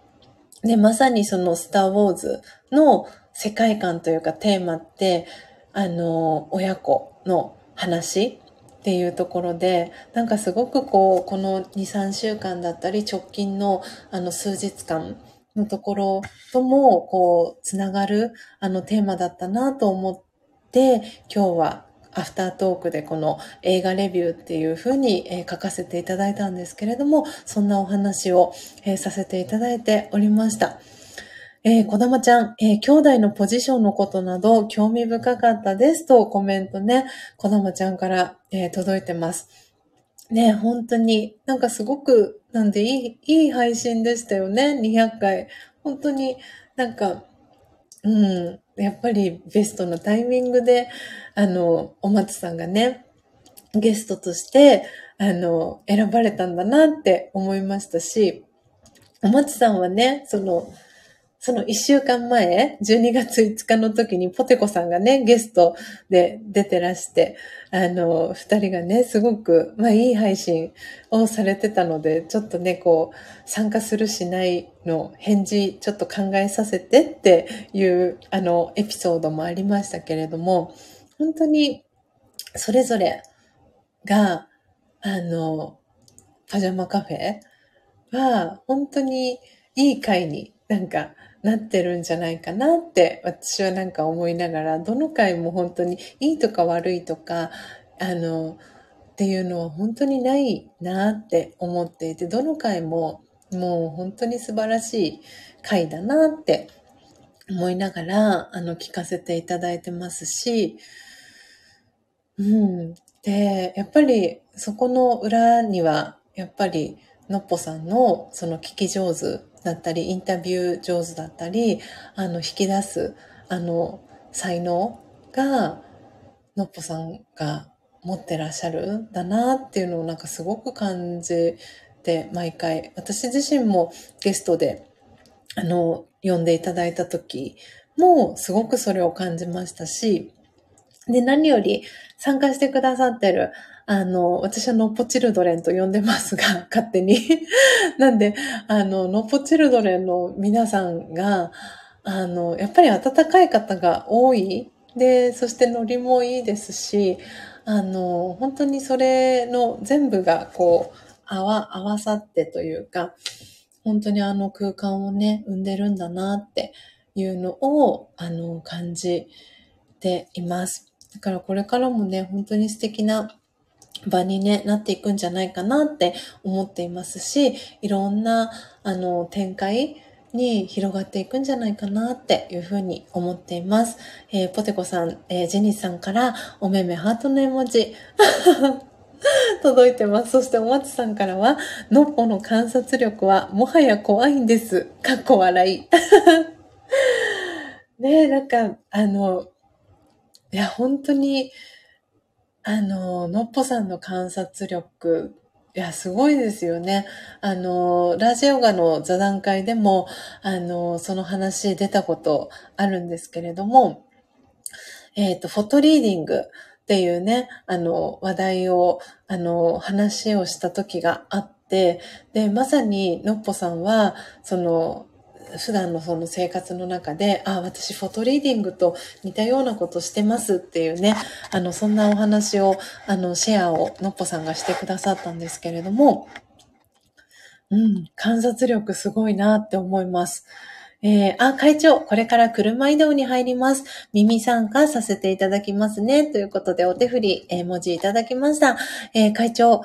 で、まさにそのスターウォーズの世界観というかテーマって、あの、親子の話っていうところで、なんかすごくこう、この2、3週間だったり直近のあの数日間のところとも、こう、つながるあのテーマだったなと思って、今日はアフタートークでこの映画レビューっていう風に、書かせていただいたんですけれども、そんなお話を、させていただいておりました。えー、小玉ちゃん、えー、兄弟のポジションのことなど興味深かったですとコメントね、小玉ちゃんから、えー、届いてます。ね、本当になんかすごく、なんでいい、いい配信でしたよね、200回。本当になんか、うん、やっぱりベストなタイミングで、あの、お松さんがね、ゲストとして、あの、選ばれたんだなって思いましたし、お松さんはね、その、その一週間前、12月5日の時にポテコさんがね、ゲストで出てらして、あの、二人がね、すごく、まあいい配信をされてたので、ちょっとね、こう、参加するしないの返事ちょっと考えさせてっていう、あの、エピソードもありましたけれども、本当に、それぞれが、あの、パジャマカフェは、本当にいい会になんかなってるんじゃないかなって私はなんか思いながら、どの回も本当にいいとか悪いとか、あの、っていうのは本当にないなって思っていて、どの回ももう本当に素晴らしい回だなって思いながら、あの、聞かせていただいてますし、うん。で、やっぱりそこの裏には、やっぱりのっぽさんのその聞き上手だったり、インタビュー上手だったり、あの、引き出す、あの、才能が、のっぽさんが持ってらっしゃるんだなっていうのをなんかすごく感じて、毎回、私自身もゲストで、あの、呼んでいただいた時も、すごくそれを感じましたし、で、何より参加してくださってる、あの、私はノッポチルドレンと呼んでますが、勝手に。なんで、あの、ノッポチルドレンの皆さんが、あの、やっぱり温かい方が多い。で、そしてノリもいいですし、あの、本当にそれの全部がこう、合わ、合わさってというか、本当にあの空間をね、生んでるんだなっていうのを、あの、感じています。だからこれからもね、本当に素敵な場にね、なっていくんじゃないかなって思っていますし、いろんな、あの、展開に広がっていくんじゃないかなっていうふうに思っています。えー、ポテコさん、えー、ジェニスさんからおめめハートの絵文字 届いてます。そしてお松さんからは、のっぽの観察力はもはや怖いんです。かっこ笑い。ねえ、なんか、あの、いや、本当に、あの、のっぽさんの観察力、いや、すごいですよね。あの、ラジオガの座談会でも、あの、その話出たことあるんですけれども、えっ、ー、と、フォトリーディングっていうね、あの、話題を、あの、話をした時があって、で、まさに、のっぽさんは、その、普段のその生活の中で、あ、私フォトリーディングと似たようなことしてますっていうね、あの、そんなお話を、あの、シェアをのっぽさんがしてくださったんですけれども、うん、観察力すごいなって思います。えー、あ、会長、これから車移動に入ります。耳参加させていただきますね。ということで、お手振り、えー、文字いただきました。えー、会長、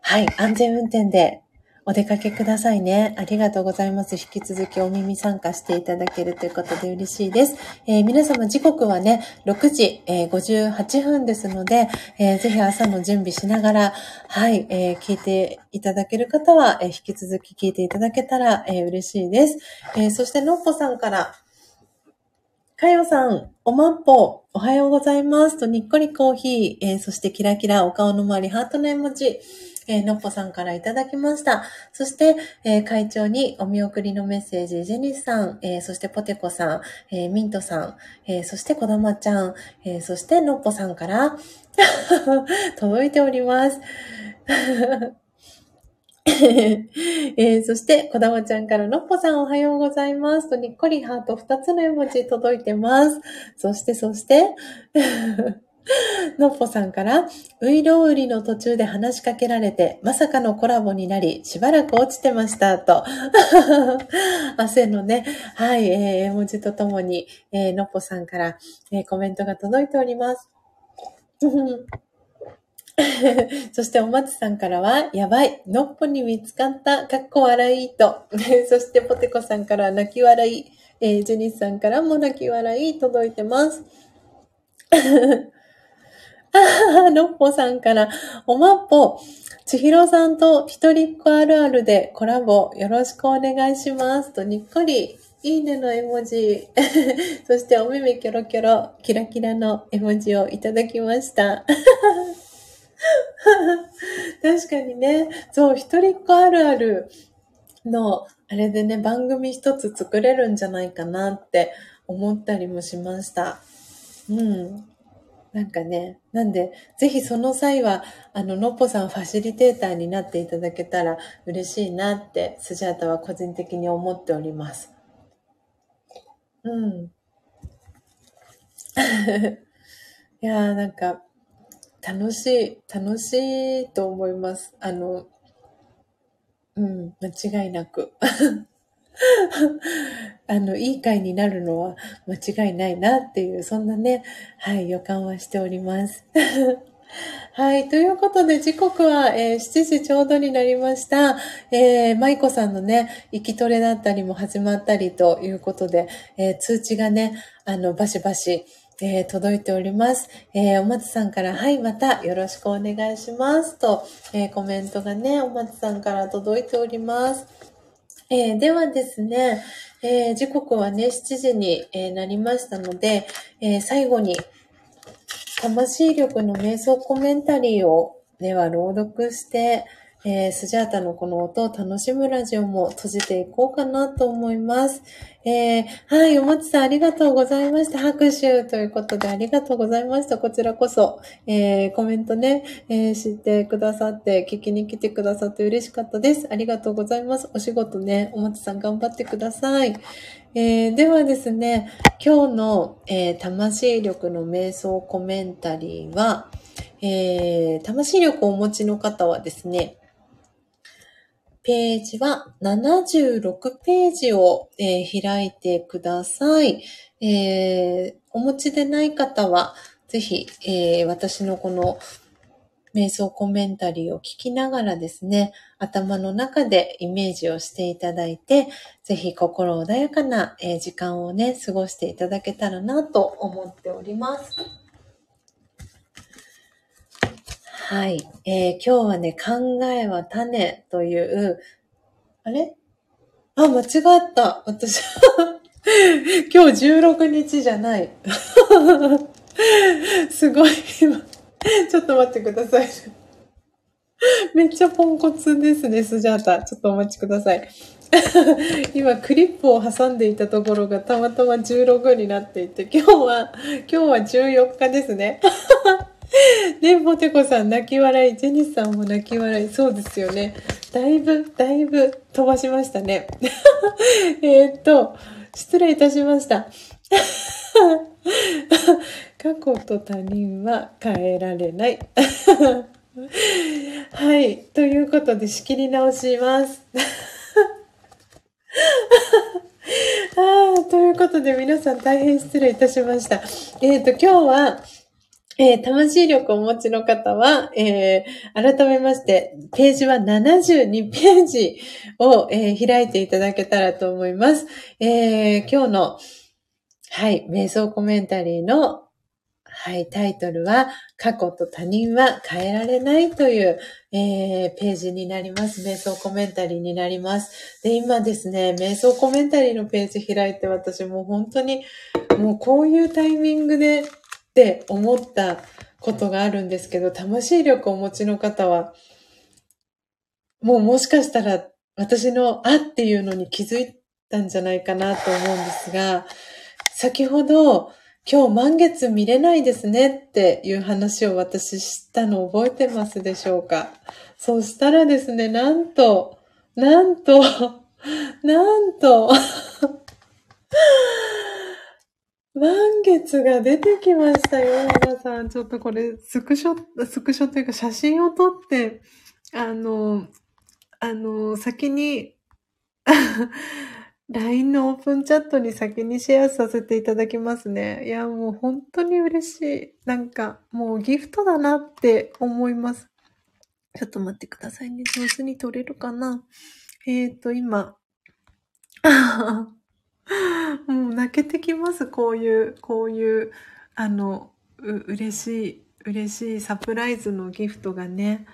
はい、安全運転でお出かけくださいね。ありがとうございます。引き続きお耳参加していただけるということで嬉しいです。えー、皆様時刻はね、6時、えー、58分ですので、えー、ぜひ朝の準備しながら、はい、えー、聞いていただける方は、えー、引き続き聞いていただけたら、えー、嬉しいです。えー、そしてのっぽさんから、かよさん、おまんぽ、おはようございます。と、にっこりコーヒー、えー、そしてキラキラお顔の周り、ハートの絵文字、えー、のっぽさんからいただきました。そして、えー、会長にお見送りのメッセージ、ジェニスさん、えー、そしてポテコさん、え、ミントさん、え、そしてこだまちゃん、え、そしてのっぽさんから 届いております。えー、そして、こだまちゃんからのっぽさんおはようございますと、にっこりハート2つの絵文字届いてます。そして、そして、のっぽさんから、ういろうりの途中で話しかけられて、まさかのコラボになり、しばらく落ちてました、と。汗のね、はい、えー、絵文字とともに、えー、のっぽさんから、えー、コメントが届いております。そしてお松さんからは、やばい、のっぽに見つかった、かっこ笑いと。そしてポテコさんから泣き笑い、えー、ジェニスさんからも泣き笑い届いてます。のっぽさんから、おまっぽ、ちひろさんと一人っ子あるあるでコラボよろしくお願いします。と、にっこり、いいねの絵文字、そしてお目目キョロキョロ、キラキラの絵文字をいただきました。確かにね、そう、一人っ子あるあるの、あれでね、番組一つ作れるんじゃないかなって思ったりもしました。うん。なんかね、なんで、ぜひその際は、あの、のっぽさんファシリテーターになっていただけたら嬉しいなって、スジャータは個人的に思っております。うん。いやーなんか、楽しい、楽しいと思います。あの、うん、間違いなく。あの、いい回になるのは間違いないなっていう、そんなね、はい、予感はしております。はい。ということで、時刻は、えー、7時ちょうどになりました。えー、舞子さんのね、息きトレだったりも始まったりということで、えー、通知がね、あの、バシバシ、えー、届いております。えー、お松さんから、はい、またよろしくお願いします。と、えー、コメントがね、お松さんから届いております。えではですね、え時刻はね、7時に、なりましたので、え最後に、魂力の瞑想コメンタリーをでは朗読して、えー、スジャータのこの音を楽しむラジオも閉じていこうかなと思います。えー、はい、おもちさんありがとうございました。拍手ということでありがとうございました。こちらこそ、えー、コメントね、えー、知ってくださって、聞きに来てくださって嬉しかったです。ありがとうございます。お仕事ね、おもちさん頑張ってください。えー、ではですね、今日の、えー、魂力の瞑想コメンタリーは、えー、魂力をお持ちの方はですね、ページは76ページを、えー、開いてください。えー、お持ちでない方は、ぜひ、えー、私のこの瞑想コメンタリーを聞きながらですね、頭の中でイメージをしていただいて、ぜひ心穏やかな、時間をね、過ごしていただけたらなと思っております。はい。えー、今日はね、考えは種という、あれ？あ、間違った。私 今日16日じゃない。すごい、ちょっと待ってください。めっちゃポンコツですね、スジャータ。ちょっとお待ちください。今、クリップを挟んでいたところがたまたま16になっていて、今日は、今日は14日ですね。ね、ポテコさん泣き笑い、ジェニスさんも泣き笑い、そうですよね。だいぶ、だいぶ飛ばしましたね。えっと、失礼いたしました。過去と他人は変えられない。はい。ということで仕切り直します。あということで皆さん大変失礼いたしました。えっ、ー、と、今日は、えー、魂力をお持ちの方は、えー、改めまして、ページは72ページを、えー、開いていただけたらと思います。え今日の、はい、瞑想コメンタリーの、はい、タイトルは、過去と他人は変えられないという、えページになります。瞑想コメンタリーになります。で、今ですね、瞑想コメンタリーのページ開いて私も本当に、もうこういうタイミングでって思ったことがあるんですけど、魂力をお持ちの方は、もうもしかしたら私のあっていうのに気づいたんじゃないかなと思うんですが、先ほど今日満月見れないですねっていう話を私したの覚えてますでしょうか？そしたらですね、なんと、なんと、なんと満月が出てきましたよ、皆さん。ちょっとこれ、スクショ、スクショというか写真を撮って、あの、あの、先に LINE のオープンチャットに先にシェアさせていただきますね。いや、もう本当に嬉しい。なんか、もうギフトだなって思います。ちょっと待ってくださいね。上手に撮れるかな？えっ、ー、と、今、もう泣けてきます。こういう、こういう、あの、う、嬉しい、嬉しいサプライズのギフトがね、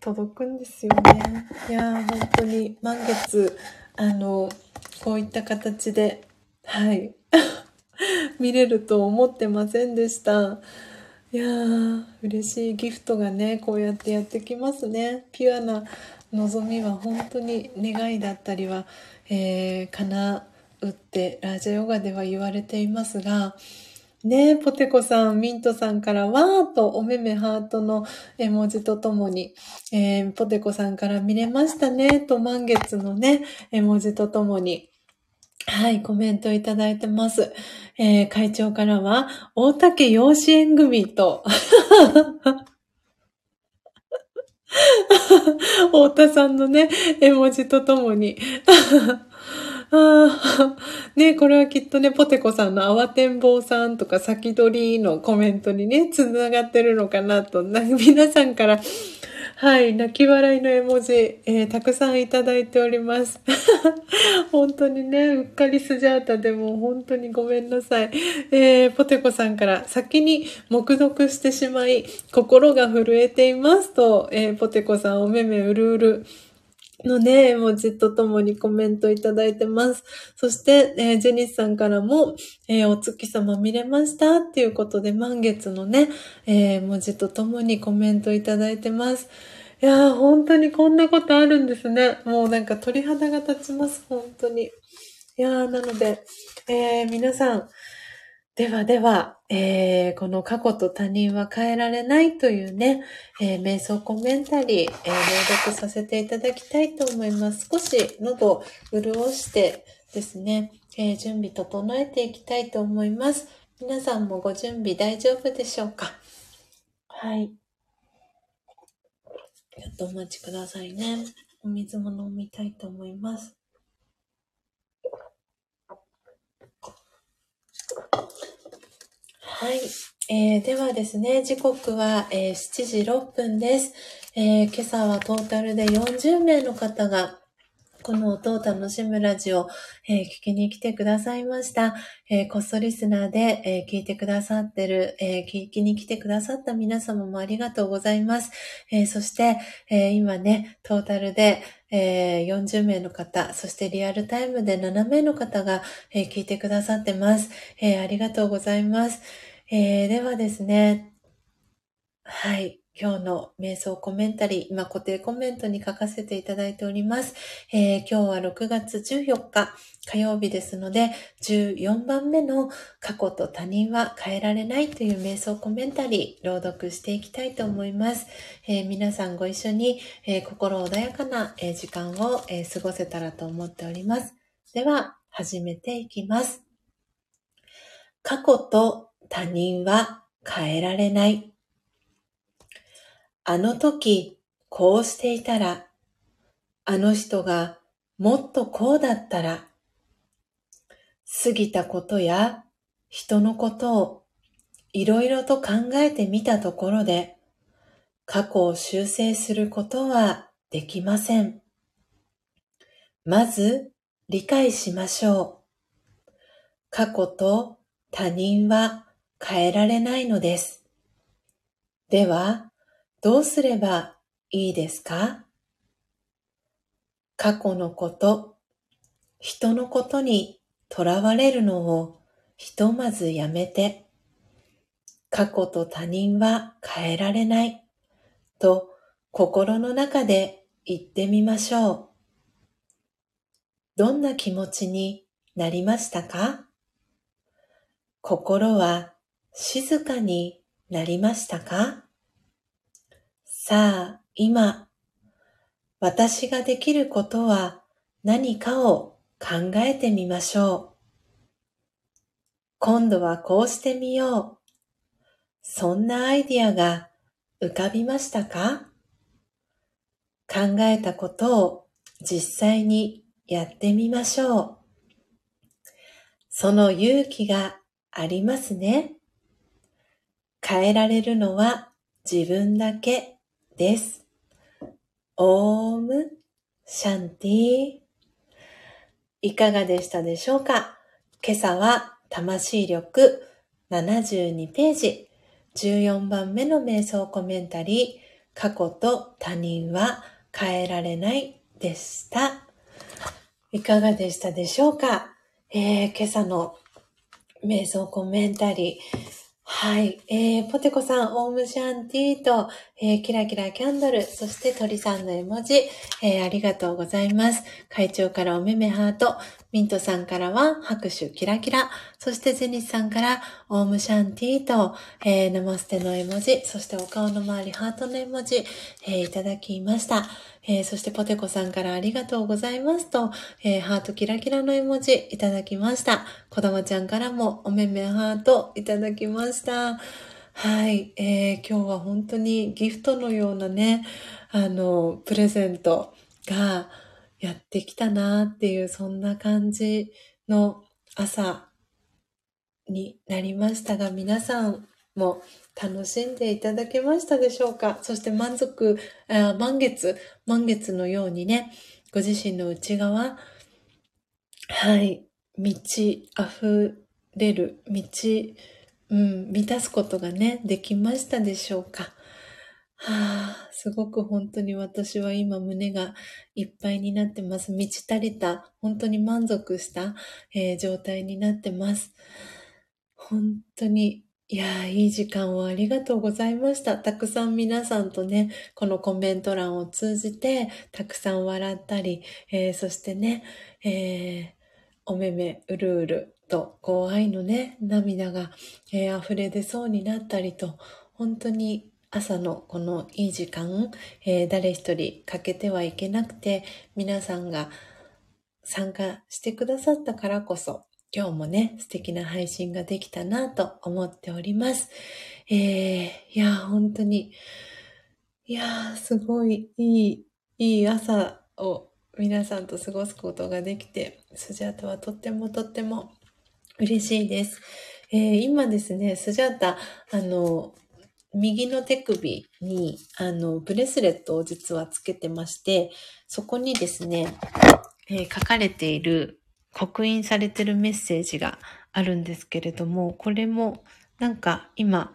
届くんですよね。いやー、本当に満月、あの、こういった形で、はい、見れると思ってませんでした。いやー、嬉しいギフトがね、こうやってやってきますね。ピュアな望みは本当に願いだったりは、えー、叶うってラジャヨガでは言われていますが、ねえ、ポテコさん、ミントさんからわーとおめめハートの絵文字とともに、えー、ポテコさんから見れましたねと満月のね、絵文字とともに、はい、コメントいただいてます。えー、会長からは、大竹養子縁組と、太田さんのね、絵文字とともに、ああ、ね、これはきっとね、ポテコさんの慌てんぼうさんとか先取りのコメントにね、つながってるのかなと、な 皆さんから、はい、泣き笑いの絵文字、えー、たくさんいただいております。本当にね、うっかりスジャータでも本当にごめんなさい。えー、ポテコさんから先に黙読してしまい、心が震えていますと、えー、ポテコさんおめめうるうる。のね、文字とともにコメントいただいてます。そして、えー、ジェニスさんからも、えー、お月様見れましたっていうことで、満月のね、えー、文字とともにコメントいただいてます。いやー、本当にこんなことあるんですね。もうなんか鳥肌が立ちます、本当に。いやー、なので、えー、皆さん、ではでは、えー、この過去と他人は変えられないというね、えー、瞑想コメンタリー、えー、朗読させていただきたいと思います。少し喉を潤してですね、え準備整えていきたいと思います。皆さんもご準備大丈夫でしょうか？はい。ちょっとお待ちくださいね。お水も飲みたいと思います。はい。えー、ではですね、時刻は、えー、7時6分です、えー、今朝はトータルで40名の方がこの音を楽しむラジオ、えー、聞きに来てくださいました。えー、こっそリスナーで、えー、聞いてくださってる、え聞きに来てくださった皆様もありがとうございます。えそして、え今ね、トータルで、え40名の方、そしてリアルタイムで7名の方が、え聞いてくださってます、えありがとうございます。え、ではですね、はい。今日の瞑想コメンタリー、今固定コメントに書かせていただいております。えー、今日は6月14日火曜日ですので、14番目の過去と他人は変えられないという瞑想コメンタリー、朗読していきたいと思います。えー、皆さんご一緒に、えー、心穏やかな、え時間を、え過ごせたらと思っております。では、始めていきます。過去と他人は変えられない。あの時こうしていたら、あの人がもっとこうだったら、過ぎたことや人のことをいろいろと考えてみたところで、過去を修正することはできません。まず理解しましょう。過去と他人は変えられないのです。では、どうすればいいですか？過去のこと、人のことにとらわれるのをひとまずやめて、過去と他人は変えられないと心の中で言ってみましょう。どんな気持ちになりましたか？心は静かになりましたか？さあ、今、私ができることは何かを考えてみましょう。今度はこうしてみよう。そんなアイディアが浮かびましたか？考えたことを実際にやってみましょう。その勇気がありますね。変えられるのは自分だけです。オームシャンティ。いかがでしたでしょうか？今朝は魂力72ページ。14番目の瞑想コメンタリー。過去と他人は変えられないでした。いかがでしたでしょうか、えー、今朝の瞑想コメンタリー。はい。えー、ポテコさん、オームシャンティーと、えー、キラキラキャンドル、そして鳥さんの絵文字、えー、ありがとうございます。会長からおめめハート、ミントさんからは拍手キラキラ、そしてゼニスさんからオームシャンティーと、えー、ナマステの絵文字、そしてお顔の周りハートの絵文字、えー、いただきました。えー、そしてポテコさんからありがとうございますと、えー、ハートキラキラの絵文字いただきました。子供ちゃんからもおめめハートいただきました。はい、えー、今日は本当にギフトのようなね、あの、プレゼントがやってきたなっていう、そんな感じの朝になりましたが、皆さんも楽しんでいただけましたでしょうか？そして満足あ、満月、満月のようにね、ご自身の内側、はい、満ち溢れる、満ち、うん、満たすことがね、できましたでしょうか？はあ、すごく本当に私は今胸がいっぱいになってます。満ち足りた、本当に満足した、えー、状態になってます。本当にいやー、いい時間をありがとうございました。たくさん皆さんとね、このコメント欄を通じて、たくさん笑ったり、えー、そしてね、えー、おめめ、うるうると、こう愛のね、涙が、えー、溢れ出そうになったりと、本当に朝のこのいい時間、えー、誰一人欠けてはいけなくて、皆さんが参加してくださったからこそ、今日もね、素敵な配信ができたなと思っております。えー、いや、本当に、いや、すごいいい、いい朝を皆さんと過ごすことができて、スジャータはとってもとっても嬉しいです。えー、今ですね、スジャータ、あの、右の手首に、あの、ブレスレットを実はつけてまして、そこにですね、えー、書かれている刻印されてるメッセージがあるんですけれども、これもなんか今、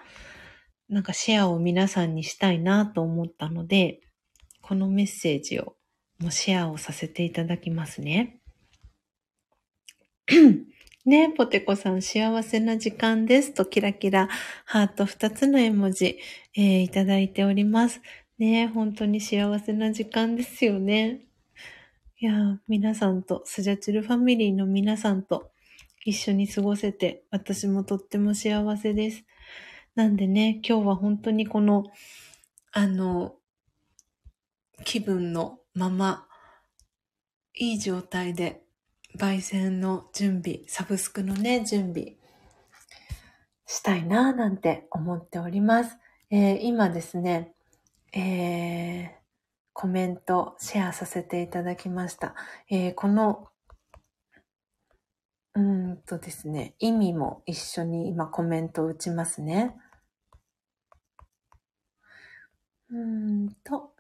なんかシェアを皆さんにしたいなと思ったので、このメッセージをもうシェアをさせていただきますね。ねポテコさん幸せな時間ですとキラキラハート2つの絵文字、えー、いただいております。ね本当に幸せな時間ですよね。いや皆さんと、スジャチルファミリーの皆さんと一緒に過ごせて、私もとっても幸せです。なんでね、今日は本当にこの、あの、気分のまま、いい状態で、焙煎の準備、サブスクのね、準備、したいなぁなんて思っております。えー、今ですね、えー、コメント、シェアさせていただきました。えー、この、うんとですね、意味も一緒に今コメントを打ちますね。うんと、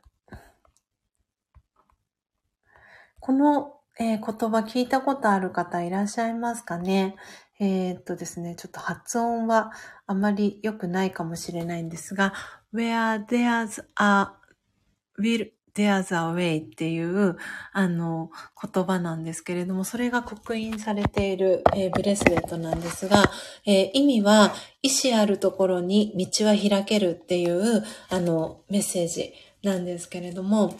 この、えー、言葉聞いたことある方いらっしゃいますかね？えー、っとですね、ちょっと発音はあまり良くないかもしれないんですが、where there's a will There's a way っていう、あの、言葉なんですけれども、それが刻印されている、えー、ブレスレットなんですが、えー、意味は、意志あるところに道は開けるっていう、あの、メッセージなんですけれども、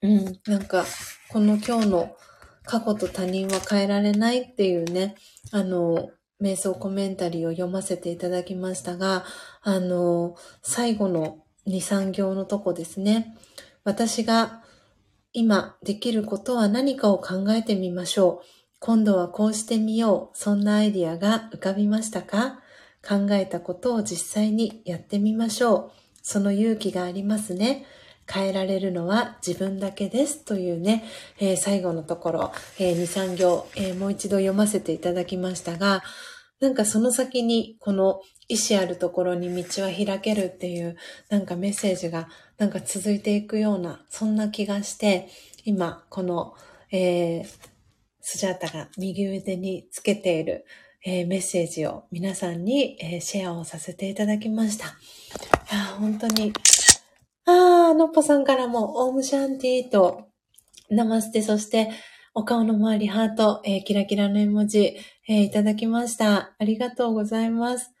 うん、なんか、この今日の過去と他人は変えられないっていうね、あの、瞑想コメンタリーを読ませていただきましたが、あの、最後の2、3行のとこですね。私が今できることは何かを考えてみましょう。今度はこうしてみよう。そんなアイディアが浮かびましたか？考えたことを実際にやってみましょう。その勇気がありますね。変えられるのは自分だけですというね、えー、最後のところ、えー、2、3行、えー、もう一度読ませていただきましたが、なんかその先にこの意志あるところに道は開けるっていうなんかメッセージがなんか続いていくようなそんな気がして今この、えー、スジャータが右腕につけている、えー、メッセージを皆さんに、えー、シェアをさせていただきました。いや本当にあー、のっぽさんからも、オームシャンティーと、ナマステ、そして、お顔の周りハート、えー、キラキラの絵文字、えー、いただきました。ありがとうございます。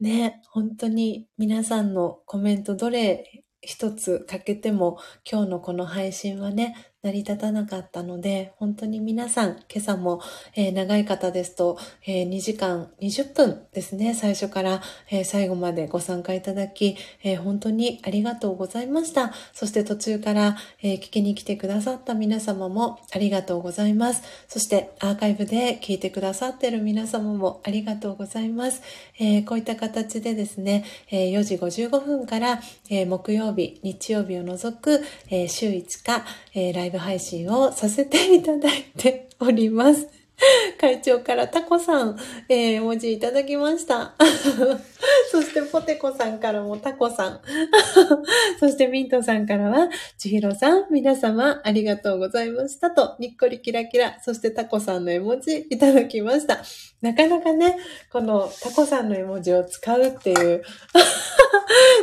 ね、本当に皆さんのコメントどれ一つ欠けても今日のこの配信はね、成り立たなかったので、本当に皆さん、今朝も、えー、長い方ですと、えー、2時間20分ですね、最初から、えー、最後までご参加いただき、え本当にありがとうございました。そして途中から、え聞きに来てくださった皆様もありがとうございます。そしてアーカイブで聞いてくださってる皆様もありがとうございます。えこういった形でですね、え4時55分から、え木曜日、日曜日を除く、え週5日、えライブブ配信をさせていただいております。会長からタコさん、えー、文字いただきました。そしてポテコさんからもタコさん。そしてミントさんからは、ちひろさん、皆様ありがとうございましたと、にっこりキラキラ、そしてタコさんの絵文字いただきました。なかなかね、このタコさんの絵文字を使うっていう、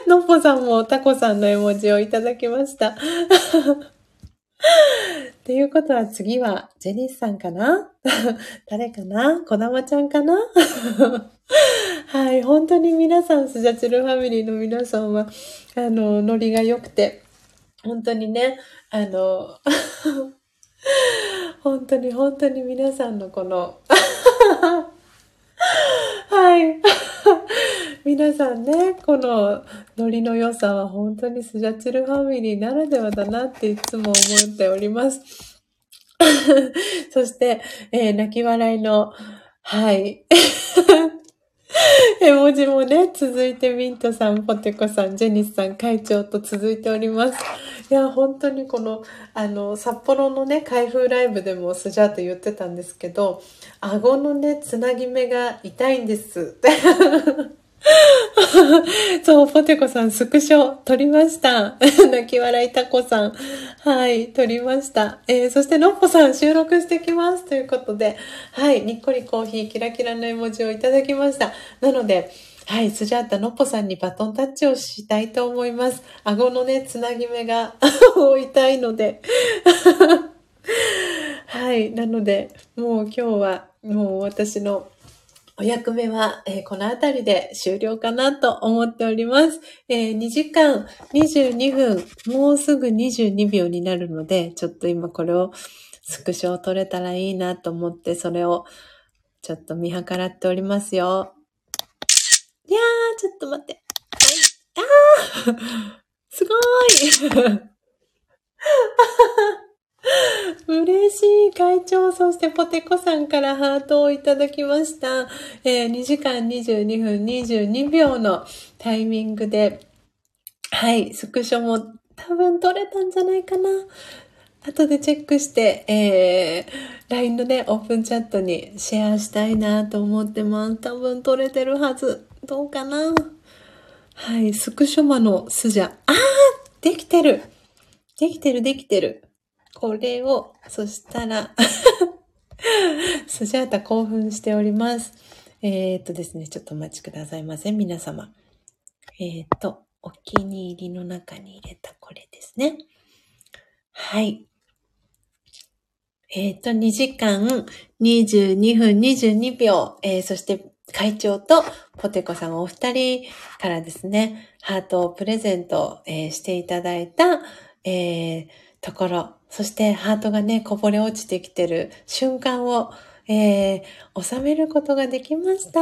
のっぽさんもタコさんの絵文字をいただきました。っていうことは次はジェニスさんかな？誰かな？こだまちゃんかな？はい、本当に皆さん、スジャチルファミリーの皆さんは、あの、ノリが良くて、本当にね、あの、本当に本当に皆さんのこのはい。皆さんね、このノリの良さは本当にスジャチルファミリーならではだなっていつも思っております。そして、えー、泣き笑いの、はい。絵文字もね、続いてミントさん、ポテコさん、ジェニスさん、会長と続いております。いや、本当にこの、あの、札幌のね、開封ライブでもスジャーと言ってたんですけど、顎のね、つなぎ目が痛いんです。そう、ポテコさん、スクショ撮りました。泣き笑いタコさん。はい、撮りました。えー、そして、のっぽさん、収録してきます。ということで、はい、にっこりコーヒー、キラキラの絵文字をいただきました。なので、はい、スジャータのっぽさんにバトンタッチをしたいと思います。顎のね、つなぎ目が 痛いので。はい、なので、もう今日は、もう私のお役目は、えー、このあたりで終了かなと思っております。えー、2時間22分、もうすぐ22秒になるので、ちょっと今これをスクショを撮れたらいいなと思って、それをちょっと見計らっておりますよ。いやー、ちょっと待って。はい。あーすごーい 嬉しい会長、そしてポテコさんからハートをいただきました。えー、2時間22分22秒のタイミングで、はい、スクショも多分撮れたんじゃないかな。後でチェックして、えー、LINE のね、オープンチャットにシェアしたいなと思ってます。多分撮れてるはず。どうかなはい、スクショマのスジャ。あーできてるできてる、できてる。これを、そしたらスジャータ興奮しております。えー、っとですね、ちょっとお待ちくださいませ、皆様。えー、っと、お気に入りの中に入れたこれですね。はい。えっ、と、2時間22分22秒、えー、そして会長とポテコさんお二人からですね、ハートをプレゼント、えー、していただいた、えー、ところ、そしてハートがね、こぼれ落ちてきてる瞬間を、えー、収めることができました。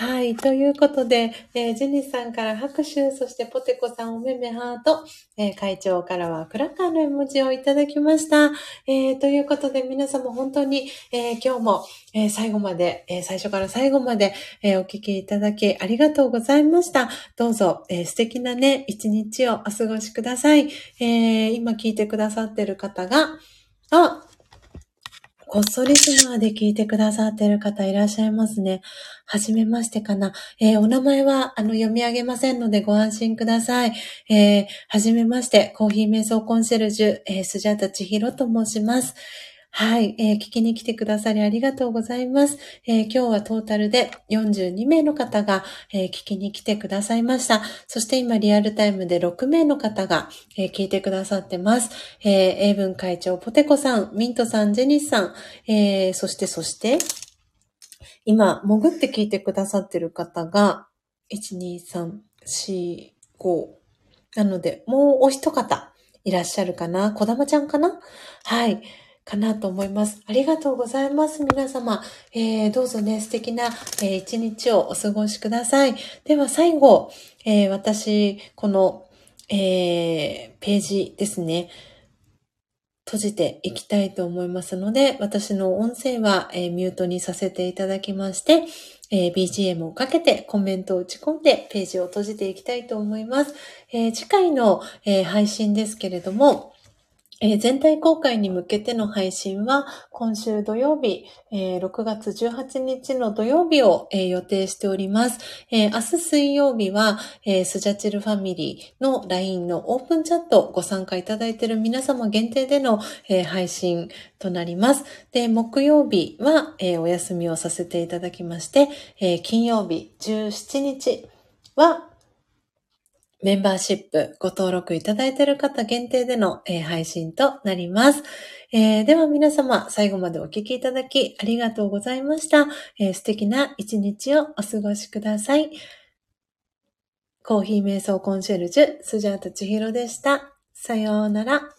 はい。ということで、えー、ジェニスさんから拍手、そしてポテコさんおめめハート、えー、会長からはクラッカーの絵文字をいただきました。えー、ということで、皆様本当に、え今日も、え最後まで、え最初から最後まで、えお聞きいただきありがとうございました。どうぞ、え素敵なね、一日をお過ごしください。え今聞いてくださってる方が、あ、こっそリスナーで聞いてくださってる方いらっしゃいますね。はじめましてかな。えー、お名前は、あの、読み上げませんのでご安心ください。えー、はじめまして、コーヒー瞑想コンシェルジュ、えー、スジャタチヒロと申します。はい、えー、聞きに来てくださりありがとうございます。えー、今日はトータルで42名の方が、えー、聞きに来てくださいました。そして今リアルタイムで6名の方が、え聞いてくださってます。え英文会長ポテコさん、ミントさん、ジェニスさん、えそしてそして、今、潜って聞いてくださってる方が、1、2、3、4、5。なので、もうお一方いらっしゃるかな？こだまちゃんかな？はい。かなと思います。ありがとうございます。皆様。えー、どうぞね、素敵な、えー、一日をお過ごしください。では最後、えー、私、この、え、ページですね。閉じていきたいと思いますので、私の音声は、え、ミュートにさせていただきまして、えー、BGM をかけてコメントを打ち込んでページを閉じていきたいと思います。えー、次回の、え配信ですけれども、えー、全体公開に向けての配信は、今週土曜日、えー、6月18日の土曜日を、えー、予定しております。え明日水曜日は、えスジャチルファミリーの LINE のオープンチャットご参加いただいている皆様限定での、え配信となります。で、木曜日は、えお休みをさせていただきまして、え金曜日17日は、メンバーシップご登録いただいている方限定での、え、配信となります。えー、では皆様、最後までお聴きいただきありがとうございました。えー、素敵な一日をお過ごしください。コーヒー瞑想コンシェルジュ、スジャータチヒロでした。さようなら。